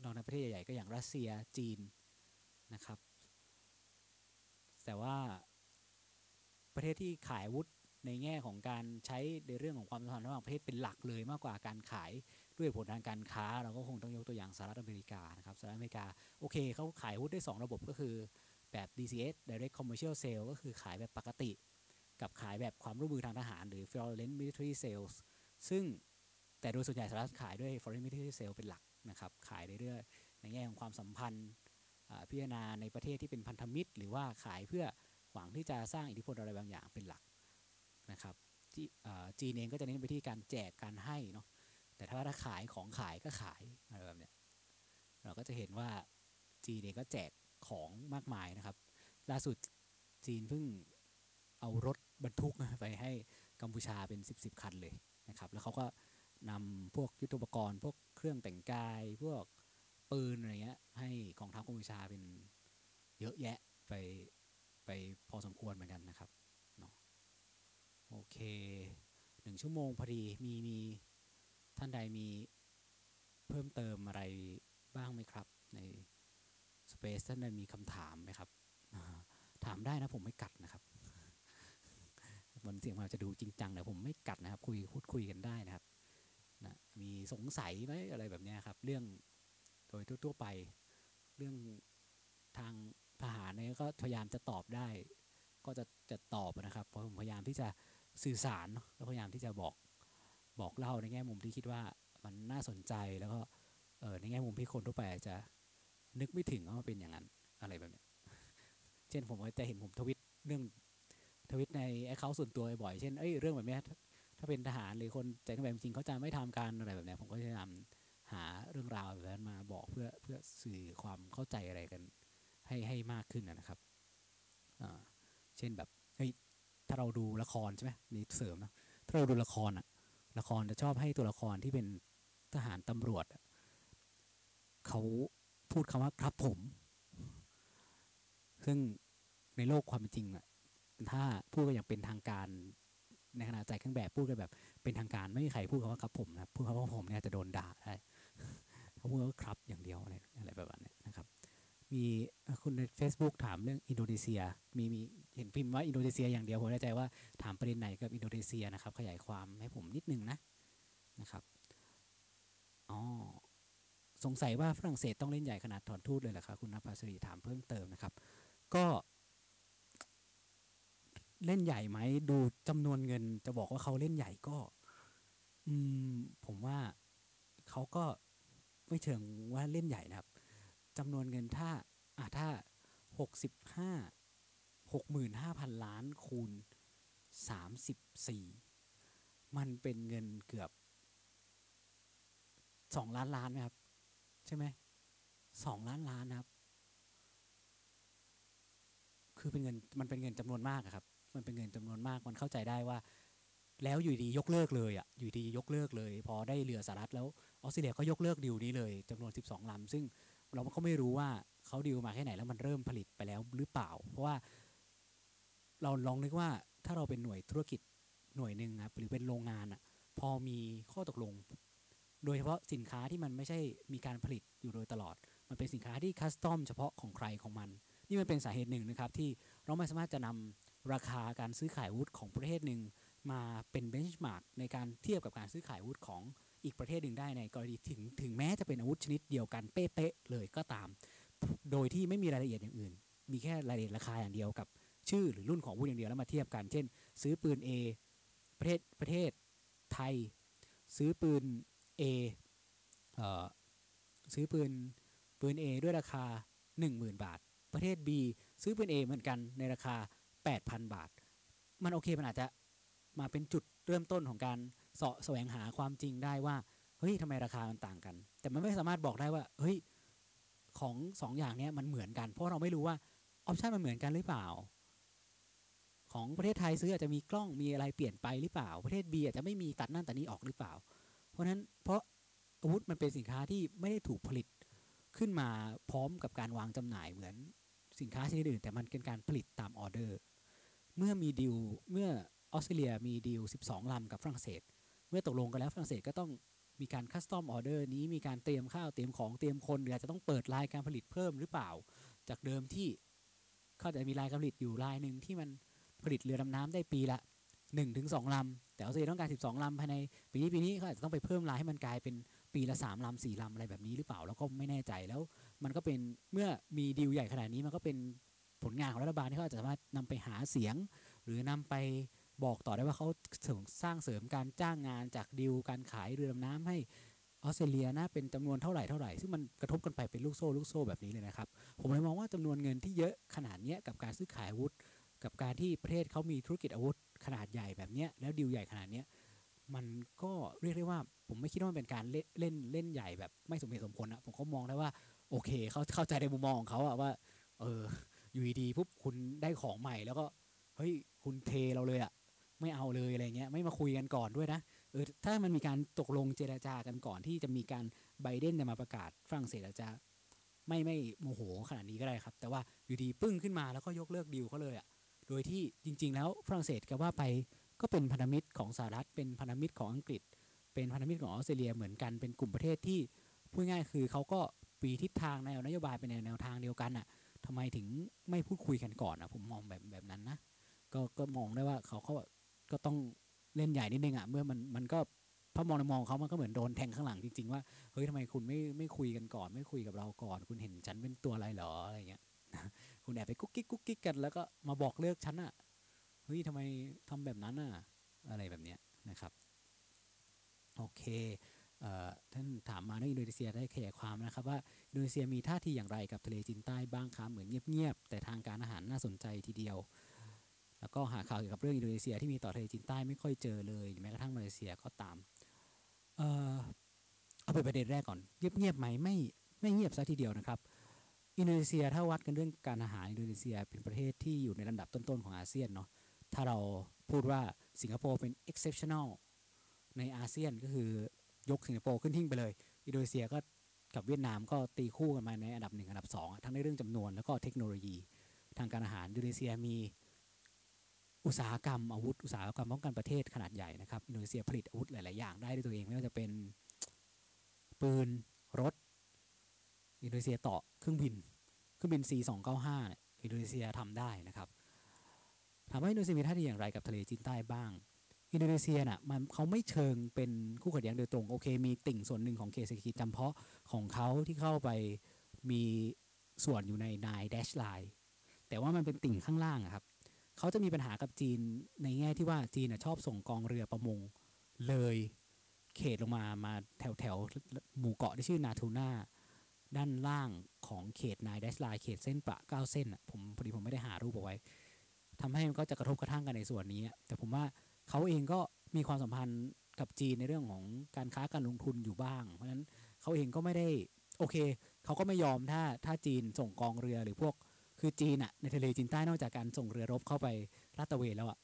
นอกในประเทศใหญ่ๆก็อย่างรัสเซียจีน นะครับ แต่ว่าประเทศที่ขายวุธในแง่ของการใช้ในเรื่องของความสัมพันธ์ระหว่างประเทศเป็นหลักเลยมากกว่าการขายด้วยผลทางการค้า เราก็คงต้องยกตัวอย่างสหรัฐอเมริกานะครับสหรัฐอเมริกาโอเคเขาขายวุธได้ 2 ระบบก็คือแบบ DCS Direct Commercial Sale ก็คือขายแบบปกติ กับขายแบบความร่วมมือทางทหาร หรือ Foreign Military Sales ซึ่งแต่โดยส่วนใหญ่สหรัฐขายด้วย Foreign Military Sale เป็นหลักนะครับขายในเรื่องในแง่ของความสัมพันธ์ พิจารณาในประเทศที่เป็นพันธมิตร หรือว่าขายเพื่อหวังที่จะสร้างอิทธิพลอะไรบางอย่างเป็นหลักนะครับจีอ่จีนเองก็จะเน้นไปที่การแจกการให้เนาะแต่ถ้าถ้าขายของขายก็ขายอะไรแบบเนี้ยเราก็จะเห็นว่าจีนเองก็แจกของมากมายนะครับ ล่าสุดจีนเพิ่งเอารถบรรทุกไปให้กัมพูชาเป็น 10บสคันเลยนะครับ แล้วเขาก็นำพวกยุทธปกรณ์ พวกเครื่องแต่งกาย พวก ปืนอะไรเงี้ย ให้กองทัพกัมพูชาเป็นเยอะแยะไปไปพอสมควรเหมือนกันนะครับเนาะโอเคหนึ่งชั่วโมงพอดีมีมีท่านใดมีเพิ่มเติมอะไรบ้างไหมครับ ในสเปซท่านใดมีคำถามไหมครับ ถามได้นะผมไม่กัดนะครับมันเสียงมันจะดูจริงจังแต่ผมไม่กัดนะครับ คุยพูดคุยกันได้นะครับนะมีสงสัยไหมอะไรแบบนี้ครับ เรื่อง ดยทั่ว ๆ ไป เรื่องทางทหารเนี่ยก็พยายามจะตอบได้ ก็จะจะตอบนะครับเพราะผมพยายามที่จะสื่อสารแล้วพยายามที่จะบอกบอกเล่าในแง่มุมที่คิดว่ามันน่าสนใจแล้วก็เออในแง่มุมที่คนทั่วไปจะนึกไม่ถึงว่ามันเป็นอย่างนั้นอะไรแบบนี้เช่นผมจะเห็นผมทวิตเรื่องทวิตในแอคเคาท์ส่วนตัวบ่อยเช่นเอ้ยเรื่องแบบนี้ถ้าเป็นทหารหรือคนใจกระแบบจริงเขาจะไม่ทำการอะไรแบบนี้ผมก็จะพยายาม หาเรื่องราวแบบนั้นมาบอกเพื่อเพื่อสื่อความเข้าใจอะไรกัน ให้ให้มากขึ้นนะครับเช่นแบบเฮ้ยถ้าเราดูละครใช่ไหมนี่เสริมนะถ้าเราดูละครอะละครจะชอบให้ตัวละครที่เป็นทหารตำรวจเขาพูดคำว่าครับผม ซึ่งในโลกความเป็นจริงอะถ้าพูดกันอย่างเป็นทางการในขณะใส่เครื่องแบบพูดกันแบบเป็นทางการไม่มีใครพูดคำว่าครับผมนะพูดคำว่าผมเนี่ยจะโดนด่าได้ เขาพูดว่าครับอย่างเดียวอะไรอะไรแบบนั้นะครับ มีคุณใน Facebook ถามเรื่องอินโดนีเซีย มีมีเห็นพิมพ์ว่าอินโดนีเซียอย่างเดียวผมไม่แน่ใจว่าถามประเด็นไหนกับอินโดนีเซียนะครับ ขยายความให้ผมนิดนึงนะนะครับอ๋อสงสัยว่าฝรั่งเศสต้องเล่นใหญ่ขนาดถอนทูตเลยเหรอครับคุณนภาสรีถามเพิ่มเติมนะครับ ก็เล่นใหญ่ไหมดูจำนวนเงิน จะบอกว่าเขาเล่นใหญ่ก็ อืม ผมว่า เขาก็ไม่เชิงว่าเล่นใหญ่นะครับจำนวนเงินถ้าอะถ้าหกสิบห้าหกหมื่นห้าพันล้านคูณสามสิบสี่มันเป็นเงินเกือบสองล้านล้านไหมครับ ใช่ไหมสองล้านล้านนะครับ คือเป็นเงินมันเป็นเงินจำนวนมากครับ มันเป็นเงินจำนวนมากมันเข้าใจได้ว่า แล้วอยู่ดียกเลิกเลยอะ อยู่ดียกเลิกเลย พอได้เรือสหรัฐแล้ว ออสเตรเลียก็ยกเลิกดีลนี้เลยจำนวน 12ลำซึ่งเราก็ไม่รู้ว่าเขาดีลมาแค่ไหนแล้วมันเริ่มผลิตไปแล้วหรือเปล่า เพราะว่าเราลองนึกว่าถ้าเราเป็นหน่วยธุรกิจหน่วยหนึ่งครับหรือเป็นโรงงานอะพอมีข้อตกลง โดยเฉพาะสินค้าที่มันไม่ใช่มีการผลิตอยู่โดยตลอด มันเป็นสินค้าที่ custom เฉพาะของใครของมัน นี่มันเป็นสาเหตุหนึ่งนะครับ ที่เราไม่สามารถจะนำราคาการซื้อขายอาวุธของประเทศหนึ่งมาเป็น benchmark ในการเทียบกับการซื้อขายอาวุธของ อีกประเทศหนึ่งได้ในกรณีถึงถึงแม้จะเป็นอาวุธชนิดเดียวกันเป๊ะๆเลยก็ตาม โดยที่ไม่มีรายละเอียดอย่างอื่น มีแค่รายละเอียดราคาอย่างเดียวกับ ชื่อหรือรุ่นของอาวุธอย่างเดียวแล้วมาเทียบกัน เช่น ซื้อปืน A ประเทศประเทศไทย ซื้อปืน A เอ่อซื้อปืนปืน A ด้วยราคา 10,000 บาท ประเทศ B ซื้อปืน A เหมือนกันในราคา 8,000 บาท มันโอเคมันอาจจะมาเป็นจุดเริ่มต้นของการ เสาะแสวงหาความจริงได้ว่าเฮ้ยทำไมราคามันต่างกัน แต่มันไม่สามารถบอกได้ว่าเฮ้ยของสองอย่างนี้มันเหมือนกัน เพราะเราไม่รู้ว่าoption มันเหมือนกันหรือเปล่า ของประเทศไทยซื้ออาจจะมีกล้องมีอะไรเปลี่ยนไปหรือเปล่า ประเทศ B อาจจะไม่มีตัดนั่นตัดนี้ออกหรือเปล่า เพราะฉะนั้นเพราะอาวุธมันเป็นสินค้าที่ไม่ได้ถูกผลิตขึ้นมาพร้อมกับการวางจำหน่ายเหมือนสินค้าชนิดอื่น แต่มันเป็นการผลิตตามออเดอร์ เมื่อมีดีลเมื่อออสเตรเลียมีดีล12 ลำกับฝรั่งเศส เมื่อตกลงกันแล้วฝรั่งเศสก็ต้องมีการ custom order นี้มีการเตรียมข้าวเตรียมของเตรียมคนหรืออาจจะต้องเปิดรายการผลิตเพิ่มหรือเปล่า จากเดิมที่เขาจะมีรายการผลิตอยู่รายหนึ่งที่มันผลิตเรือดำน้ำได้ปีละ1-2ถึงลำ แต่ออสเตรเลียต้องการ 12ลำภายในปีนี้ปีนี้เขาอาจจะต้องไปเพิ่มรายให้มันกลายเป็นปีละ3ลำ4ลำอะไรแบบนี้หรือเปล่าแล้วก็ไม่แน่ใจแล้ว มันก็เป็นเมื่อมีดีลใหญ่ขนาดนี้มันก็เป็นผลงานของรัฐบาลที่เขาอาจะสามารถนำไปหาเสียง หรือนำไป บอกต่อได้ว่าเขาสร้างเสริมการจ้างงานจากดีลการขายเรือดำน้ำให้ออสเตรเลียนะเป็นจำนวนเท่าไหร่เท่าไหร่ซึ่งมันกระทบกันไปเป็นลูกโซ่ลูกโซ่แบบนี้เลยนะครับ ผมเลยมองว่าจำนวนเงินที่เยอะขนาดนี้กับการซื้อขายอาวุธ กับการที่ประเทศเขามีธุรกิจอาวุธขนาดใหญ่แบบนี้แล้วดีลใหญ่ขนาดนี้มันก็เรียกได้ว่าผมไม่คิดว่ามันเป็นการเล่นเล่นเล่นใหญ่แบบไม่สมเหตุสมผลนะผมก็มองได้ว่าโอเคเขาเข้าใจในมุมมองของเขาอะว่า เอออยู่ดีปุ๊บคุณได้ของใหม่แล้วก็เฮ้ยคุณเทเราเลยอะ ไม่เอาเลยอะไรเงี้ยไม่มาคุยกันก่อนด้วยนะเออถ้ามันมีการตกลงเจรจากันก่อนที่จะมีการไบเดนจะมาประกาศฝรั่งเศสจะไม่ไม่โมโหขนาดนี้ก็ได้ครับ แต่ว่าอยู่ดีปึ้งขึ้นมาแล้วก็ยกเลิกดีลเขาเลยอะโดยที่จริง ๆ แล้วฝรั่งเศสก็ว่าไปก็เป็นพันธมิตรของสหรัฐเป็นพันธมิตรของอังกฤษ เป็นพันธมิตรของออสเตรเลียเหมือนกันเป็นกลุ่มประเทศที่พูดง่ายคือเขาก็ปีทิศทางแนวนโยบายเป็นแนวทางเดียวกันอะทำไมถึงไม่พูดคุยกันก่อนอะผมมองแบบแบบนั้นนะก็ก็มองได้ว่าเขาเขา ก็ต้องเล่นใหญ่นิดนึงอะเมื่อมันมันก็พอมองมองเขามันก็เหมือนโดนแทงข้างหลังจริง ๆ ว่าเฮ้ยทำไมคุณไม่ไม่คุยกันก่อน ไม่คุยกับเราก่อน คุณเห็นฉันเป็นตัวอะไรเหรออะไรเงี้ยคุณแอบไปกุ๊กกิ๊กกุ๊กกิ๊กกันแล้วก็มาบอกเลิกฉันอะเฮ้ยทำไมทำแบบนั้นอะอะไรแบบเนี้ยนะครับโอเคท่านถามมาเรื่องอินโดนีเซียได้ขยายความนะครับว่าอินโดนีเซียมีท่าทีอย่างไรกับทะเลจีนใต้บ้างครับเหมือนเงียบๆแต่ทางการทหารน่าสนใจทีเดียว แล้วก็หาข่าวเกี่ยวกับเรื่องอินโดนีเซียที่มีต่อทะเลจีนใต้ไม่ค่อยเจอเลยแม้กระทั่งมาเลเซียก็ตามเออเอาไปประเด็นแรกก่อนเงียบๆไหมไม่ไม่เงียบซะทีเดียวนะครับ อินโดนีเซียถ้าวัดกันเรื่องการทหารอินโดนีเซียเป็นประเทศที่อยู่ในลำดับต้นๆของอาเซียนเนาะถ้าเราพูดว่าสิงคโปร์เป็น exceptional ในอาเซียนก็คือยกสิงคโปร์ขึ้นทิ้งไปเลย อินโดนีเซียก็กับเวียดนามก็ตีคู่กันมาในอันดับหนึ่งอันดับสองทั้งในเรื่องจำนวนแล้วก็เทคโนโลยี ทางการทหารอินโดนีเซียมี อุตสาหกรรมอาวุธอุตสาหกรรมป้องกันประเทศขนาดใหญ่นะครับอินโดนีเซียผลิตอาวุธหลาย ๆ อย่างได้ด้วยตัวเองไม่ว่าจะเป็นปืนรถ อินโดนีเซียต่อเครื่องบินเครื่องบิน C295 อินโดนีเซียทำได้นะครับถามว่าอินโดนีเซียมีท่าทีอย่างไรกับทะเลจีนใต้บ้าง อินโดนีเซียน่ะมันเขาไม่เชิงเป็นคู่ขัดแย้งโดยตรงโอเค มีติ่งส่วนหนึ่งของเขตเศรษฐกิจจำเพาะของเขาที่เข้าไปมีส่วนอยู่ใน nine-dash line แต่ว่ามันเป็นติ่งข้างล่างครับ เขาจะมีปัญหากับจีนในแง่ที่ว่าจีนชอบส่งกองเรือประมงเลยเขตลงมามาแถวแถวหมู่เกาะที่ชื่อนาทูน่าด้านล่างของเขต nine-dash line เขตเส้นประเก้าเส้นอะผมพอดีผมไม่ได้หารูปเอาไว้ทำให้มันก็จะกระทบกระทั่งกันในส่วนนี้ แต่ผมว่าเขาเองก็มีความสัมพันธ์กับจีนในเรื่องของการค้าการลงทุนอยู่บ้าง เพราะฉะนั้นเขาเองก็ไม่ได้โอเค เขาก็ไม่ยอมถ้าถ้าจีนส่งกองเรือหรือพวก คือจีนอะในทะเลจีนใต้นอกจากการส่งเรือรบเข้าไปลาดตระเวนแล้วอะ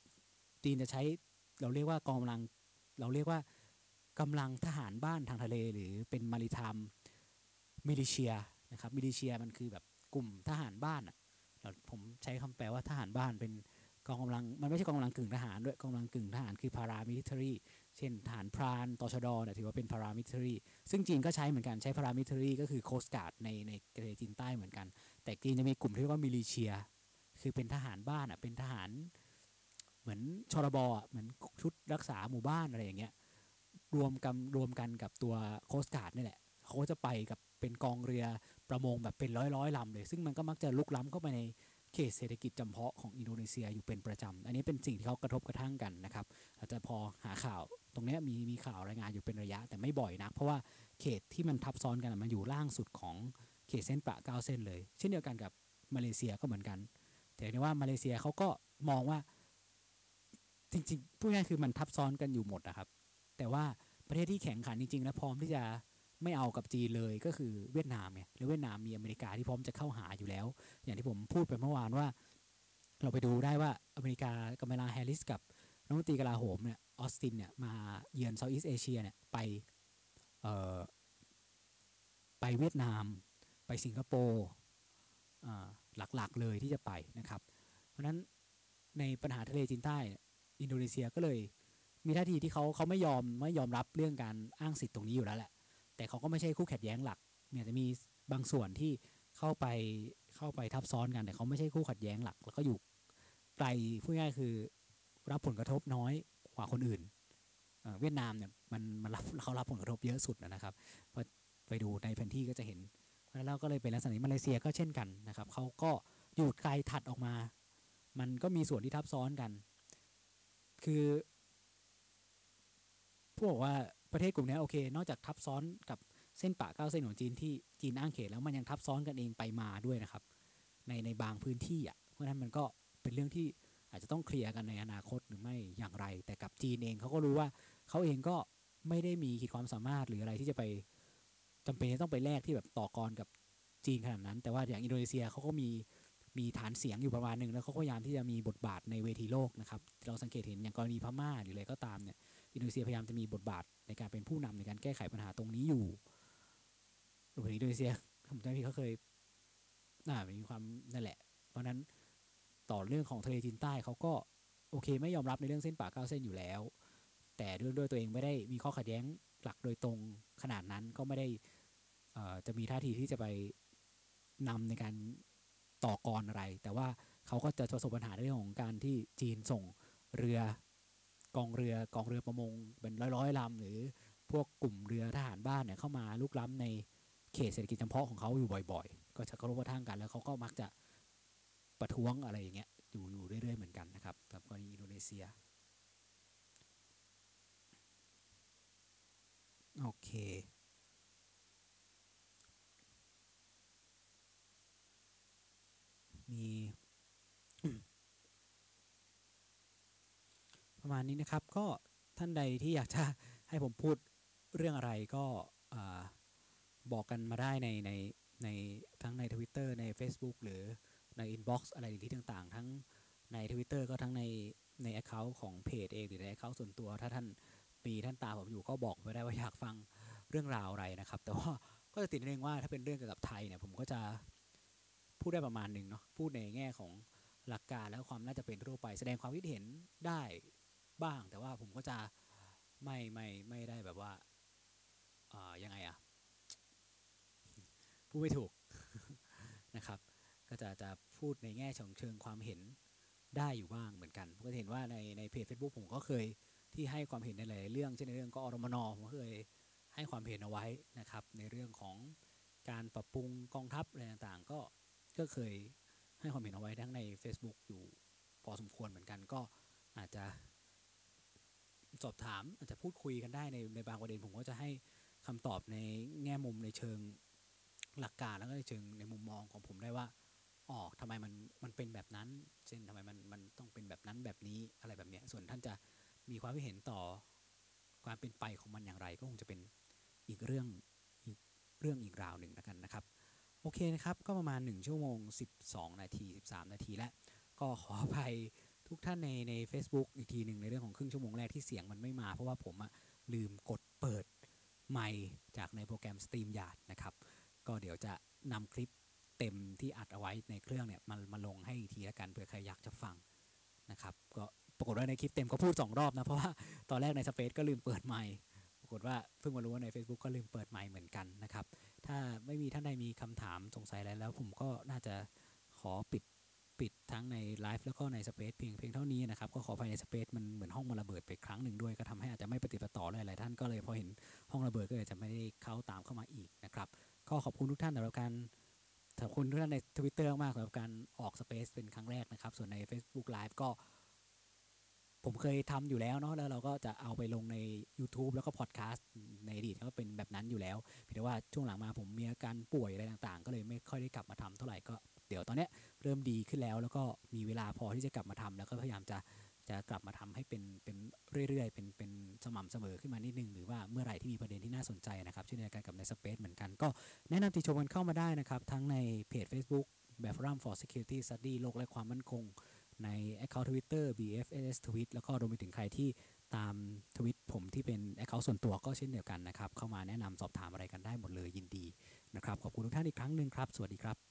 จีนจะใช้เราเรียกว่ากองกำลัง เราเรียกว่ากำลังทหารบ้านทางทะเล หรือเป็น maritime militia นะครับ militia มันคือแบบกลุ่มทหารบ้านอะเราผมใช้คำแปลว่าทหารบ้านเป็นกองกำลังมันไม่ใช่กองกำลังกึ่งทหารด้วยกองกำลังกึ่งทหารคือ paramilitary เช่นทหารพรานตชดเนี่ยถือว่าเป็น paramilitary ซึ่งจีนก็ใช้เหมือนกันใช้ paramilitary ก็คือ coast guard ในในทะเลจีนใต้เหมือนกัน แต่จีนจะมีกลุ่มที่เรียกว่า militia คือเป็นทหารบ้านอะเป็นทหาร เหมือนชรบอะเหมือนชุดรักษาหมู่บ้านอะไรอย่างเงี้ยรวมกันรวมกันกับตัวcoast guard นี่แหละเขาจะไปกับเป็นกองเรือประมงแบบเป็นร้อยร้อยลำเลย ซึ่งมันก็มักจะลุกล้ำเข้าไปในเขตเศรษฐกิจจำเพาะของอินโดนีเซียอยู่เป็นประจำ อันนี้เป็นสิ่งที่เขากระทบกระทั่งกันนะครับอาจจะพอหาข่าวตรงนี้มีมีข่าวรายงานอยู่เป็นระยะ แต่ไม่บ่อยนัก เพราะว่าเขตที่มันทับซ้อนกันมันอยู่ล่างสุดของ เขตเส้นประเก้าเส้นเลย เช่นเดียวกันกับมาเลเซียก็เหมือนกัน แต่ในว่ามาเลเซียเขาก็มองว่า จริงๆพูดง่ายๆคือมันทับซ้อนกันอยู่หมดนะครับ แต่ว่าประเทศที่แข็งขันจริงๆ และพร้อมที่จะไม่เอากับจีนเลยก็คือเวียดนามเนี่ยหรือเวียดนามมีอเมริกาที่พร้อมจะเข้าหาอยู่แล้ว อย่างที่ผมพูดไปเมื่อวานว่า เราไปดูได้ว่าอเมริกากมลาแฮร์ริสกับรัฐมนตรีกลาโหมเนี่ยออสตินเนี่ยมาเยือน Southeast Asia เนี่ยไปเอ่อไปเวียดนาม ไปสิงคโปร์หลักๆเลยที่จะไปนะครับ เพราะฉะนั้นในปัญหาทะเลจีนใต้ อินโดนีเซียก็เลย มีท่าทีที่เขาเขาไม่ยอมไม่ยอมรับเรื่องการอ้างสิทธิ์ตรงนี้อยู่แล้วแหละ แต่เขาก็ไม่ใช่คู่ขัดแย้งหลักเนี่ยจะมีบางส่วนที่เข้าไปเข้าไปทับซ้อนกัน แต่เขาไม่ใช่คู่ขัดแย้งหลัก แล้วก็อยู่ไกลพูดง่ายคือรับผลกระทบน้อยกว่าคนอื่นเวียดนามเนี่ยมันมันรับเขารับผลกระทบเยอะสุดนะครับพอไปดูในแผนที่ก็จะเห็น เพราะฉะนั้นเราก็เลยเป็นลักษณะนี้มาเลเซียก็เช่นกันนะครับเขาก็อยู่ไกลถัดออกมา มันก็มีส่วนที่ทับซ้อนกัน คือพวกว่าประเทศกลุ่มนี้โอเค นอกจากทับซ้อนกับเส้นป่าเก้าเส้นของจีนที่จีนอ้างเขตแล้วมันยังทับซ้อนกันเองไปมาด้วยนะครับ ในในบางพื้นที่อะเพราะฉะนั้นมันก็เป็นเรื่องที่อาจจะต้องเคลียร์กันในอนาคตหรือไม่อย่างไร แต่กับจีนเองเขาก็รู้ว่าเขาเองก็ไม่ได้มีขีดความสามารถหรืออะไรที่จะไป จำเป็นจะต้องไปแลกที่แบบต่อกรกับจีนขนาดนั้น แต่ว่าอย่างอินโดนีเซียเขาก็มีมีฐานเสียงอยู่ประมาณหนึ่งแล้วเขาก็พยายามที่จะมีบทบาทในเวทีโลกนะครับเราสังเกตเห็นอย่างกรณีพม่าหรืออะไรก็ตามเนี่ยอินโดนีเซียพยายามจะมีบทบาทในการเป็นผู้นำในการแก้ไขปัญหาตรงนี้อยู่รวมถึงอินโดนีเซียผมจำไม่เขาเคยน่ามีความนั่นแหละ เพราะนั้นต่อเรื่องของทะเลจีนใต้เขาก็โอเคไม่ยอมรับในเรื่องเส้นป่าเก้าเส้นอยู่แล้ว แต่ด้วยด้วยตัวเองไม่ได้มีข้อขัดแย้งหลักโดยตรงขนาดนั้นก็ไม่ได้ จะมีท่าทีที่จะไปนำในการต่อกรอะไร แต่ว่าเขาก็จะประสบปัญหาในเรื่องของการที่จีนส่งเรือกองเรือกองเรือประมงเป็นร้อยร้อยๆลำหรือพวกกลุ่มเรือทหารบ้านเนี่ยเข้ามาลุกล้ำในเขตเศรษฐกิจจำเพาะของเขาอยู่บ่อย ๆ ก็จะกระทบกระทั่งกัน แล้วเขาก็มักจะประท้วงอะไรอย่างเงี้ยอยู่อยู่เรื่อยๆเหมือนกันนะครับสำหรับกรณีอินโดนีเซียโอเค มีประมาณนี้นะครับ ก็ท่านใดที่อยากจะให้ผมพูดเรื่องอะไรก็บอกกันมาได้ในในในทั้งใน Twitter ใน Facebook หรือใน Inbox อะไรที่ต่างๆ ทั้งใน Twitter ก็ทั้งในใน Account ของเพจเองหรือใน Account ส่วนตัว ถ้าท่านมีท่านตามผมอยู่ก็บอกไปได้ว่าอยากฟังเรื่องราวอะไรนะครับ แต่ว่าก็จะติดนิดนึงว่าถ้าเป็นเรื่องเกี่ยวกับไทยเนี่ยผมก็จะ พูดได้ประมาณหนึ่งเนาะพูดในแง่ของหลักการแล้วความน่าจะเป็นทั่วไป แสดงความคิดเห็นได้บ้าง แต่ว่าผมก็จะไม่ไม่ไม่ได้แบบว่าอ่ายังไงอะพูดไม่ถูกนะครับ ก็จะจะพูดในแง่ของเชิงความเห็นได้อยู่บ้างเหมือนกันก็เห็นว่าในในเพจ Facebook ผมก็เคยที่ให้ความเห็นในหลายเรื่อง เช่นในเรื่องก็อรมนผมก็เคยให้ความเห็นเอาไว้นะครับ ในเรื่องของการปรับปรุงกองทัพอะไรต่างๆ ก็ ก็เคยให้ความเห็นเอาไว้ทั้งใน Facebook อยู่พอสมควรเหมือนกัน ก็อาจจะสอบถามอาจจะพูดคุยกันได้ในในบางประเด็นผมก็จะให้คำตอบในแง่มุมในเชิงหลักการแล้วก็ในเชิงในมุมมองของผมได้ว่าอ๋อทำไมมันมันเป็นแบบนั้น เช่นทำไมมันมันต้องเป็นแบบนั้นแบบนี้อะไรแบบเนี้ยส่วนท่านจะมีความคิดเห็นต่อความเป็นไปของมันอย่างไร ก็คงจะเป็นอีกเรื่องอีกเรื่องอีกราวหนึ่งแล้วกันนะครับ โอเคนะครับ ก็ประมาณ 1 ชั่วโมง 12 นาที 13 นาทีแล้ว ก็ขออภัยทุกท่านในใน Facebook อีกทีหนึ่งในเรื่องของครึ่งชั่วโมงแรกที่เสียงมันไม่มา เพราะว่าผมอะลืมกดเปิดไมค์จากในโปรแกรม StreamYard นะครับ ก็เดี๋ยวจะนำคลิปเต็มที่อัดเอาไว้ในเครื่องเนี่ยมามาลงให้อีกทีละกันเผื่อใครอยากจะฟังนะครับ ก็ปรากฏว่าในคลิปเต็มก็พูด 2 รอบนะ เพราะว่าตอนแรกในสเปซก็ลืมเปิดไมค์ปรากฏว่าเพิ่งมารู้ว่าใน Facebook ก็ลืมเปิดไมค์เหมือนกันนะครับ ถ้าไม่มีท่านใดมีคำถามสงสัยอะไรแล้ว ผมก็น่าจะขอปิดปิดทั้งในไลฟ์แล้วก็ในสเปซเพียงเพียงเท่านี้นะครับก็ขอภายในสเปซมันเหมือนห้องมันระเบิดไปครั้งหนึ่งด้วยก็ทำให้อาจจะไม่ปฏิดปะต่อหลายท่านก็เลยพอเห็นห้องระเบิดก็เลยจะไม่ได้เข้าตามเข้ามาอีกนะครับก็ขอบคุณทุกท่านสำหรับการขอบคุณทุกท่านใน Twitter มากสำหรับการออกสเปซเป็นครั้งแรกนะครับส่วนใน Facebook Live ก็ ผมเคยทำอยู่แล้วเนาะแล้วเราก็จะเอาไปลงใน YouTube แล้วก็พอดแคสต์ในอดีตก็เป็นแบบนั้นอยู่แล้วเพียงแต่ว่าช่วงหลังมาผมมีอาการป่วยอะไรต่างๆ ก็เลยไม่ค่อยได้กลับมาทำเท่าไหร่ก็เดี๋ยวตอนเนี้ยเริ่มดีขึ้นแล้ว แล้วก็มีเวลาพอที่จะกลับมาทำแล้วก็พยายามจะจะกลับมาทำให้เป็นเป็นเรื่อยๆ เป็นเป็นสม่ำเสมอขึ้นมานิดนึง หรือว่าเมื่อไหร่ที่มีประเด็นที่น่าสนใจนะครับเช่นเดียวกันกับในสเปซเหมือนกัน ก็แนะนำติชมกันเข้ามาได้นะครับ ทั้งในเพจ Facebook แบบ Forum for Security Study โลกและความมั่นคง ใน Account Twitter BFS Tweet แล้วก็รวมไปถึงใครที่ตามทวิตผมที่เป็น Account ส่วนตัวก็เช่นเดียวกันนะครับ เข้ามาแนะนำสอบถามอะไรกันได้หมดเลยยินดีนะครับ ขอบคุณทุกท่านอีกครั้งหนึ่งครับ สวัสดีครับ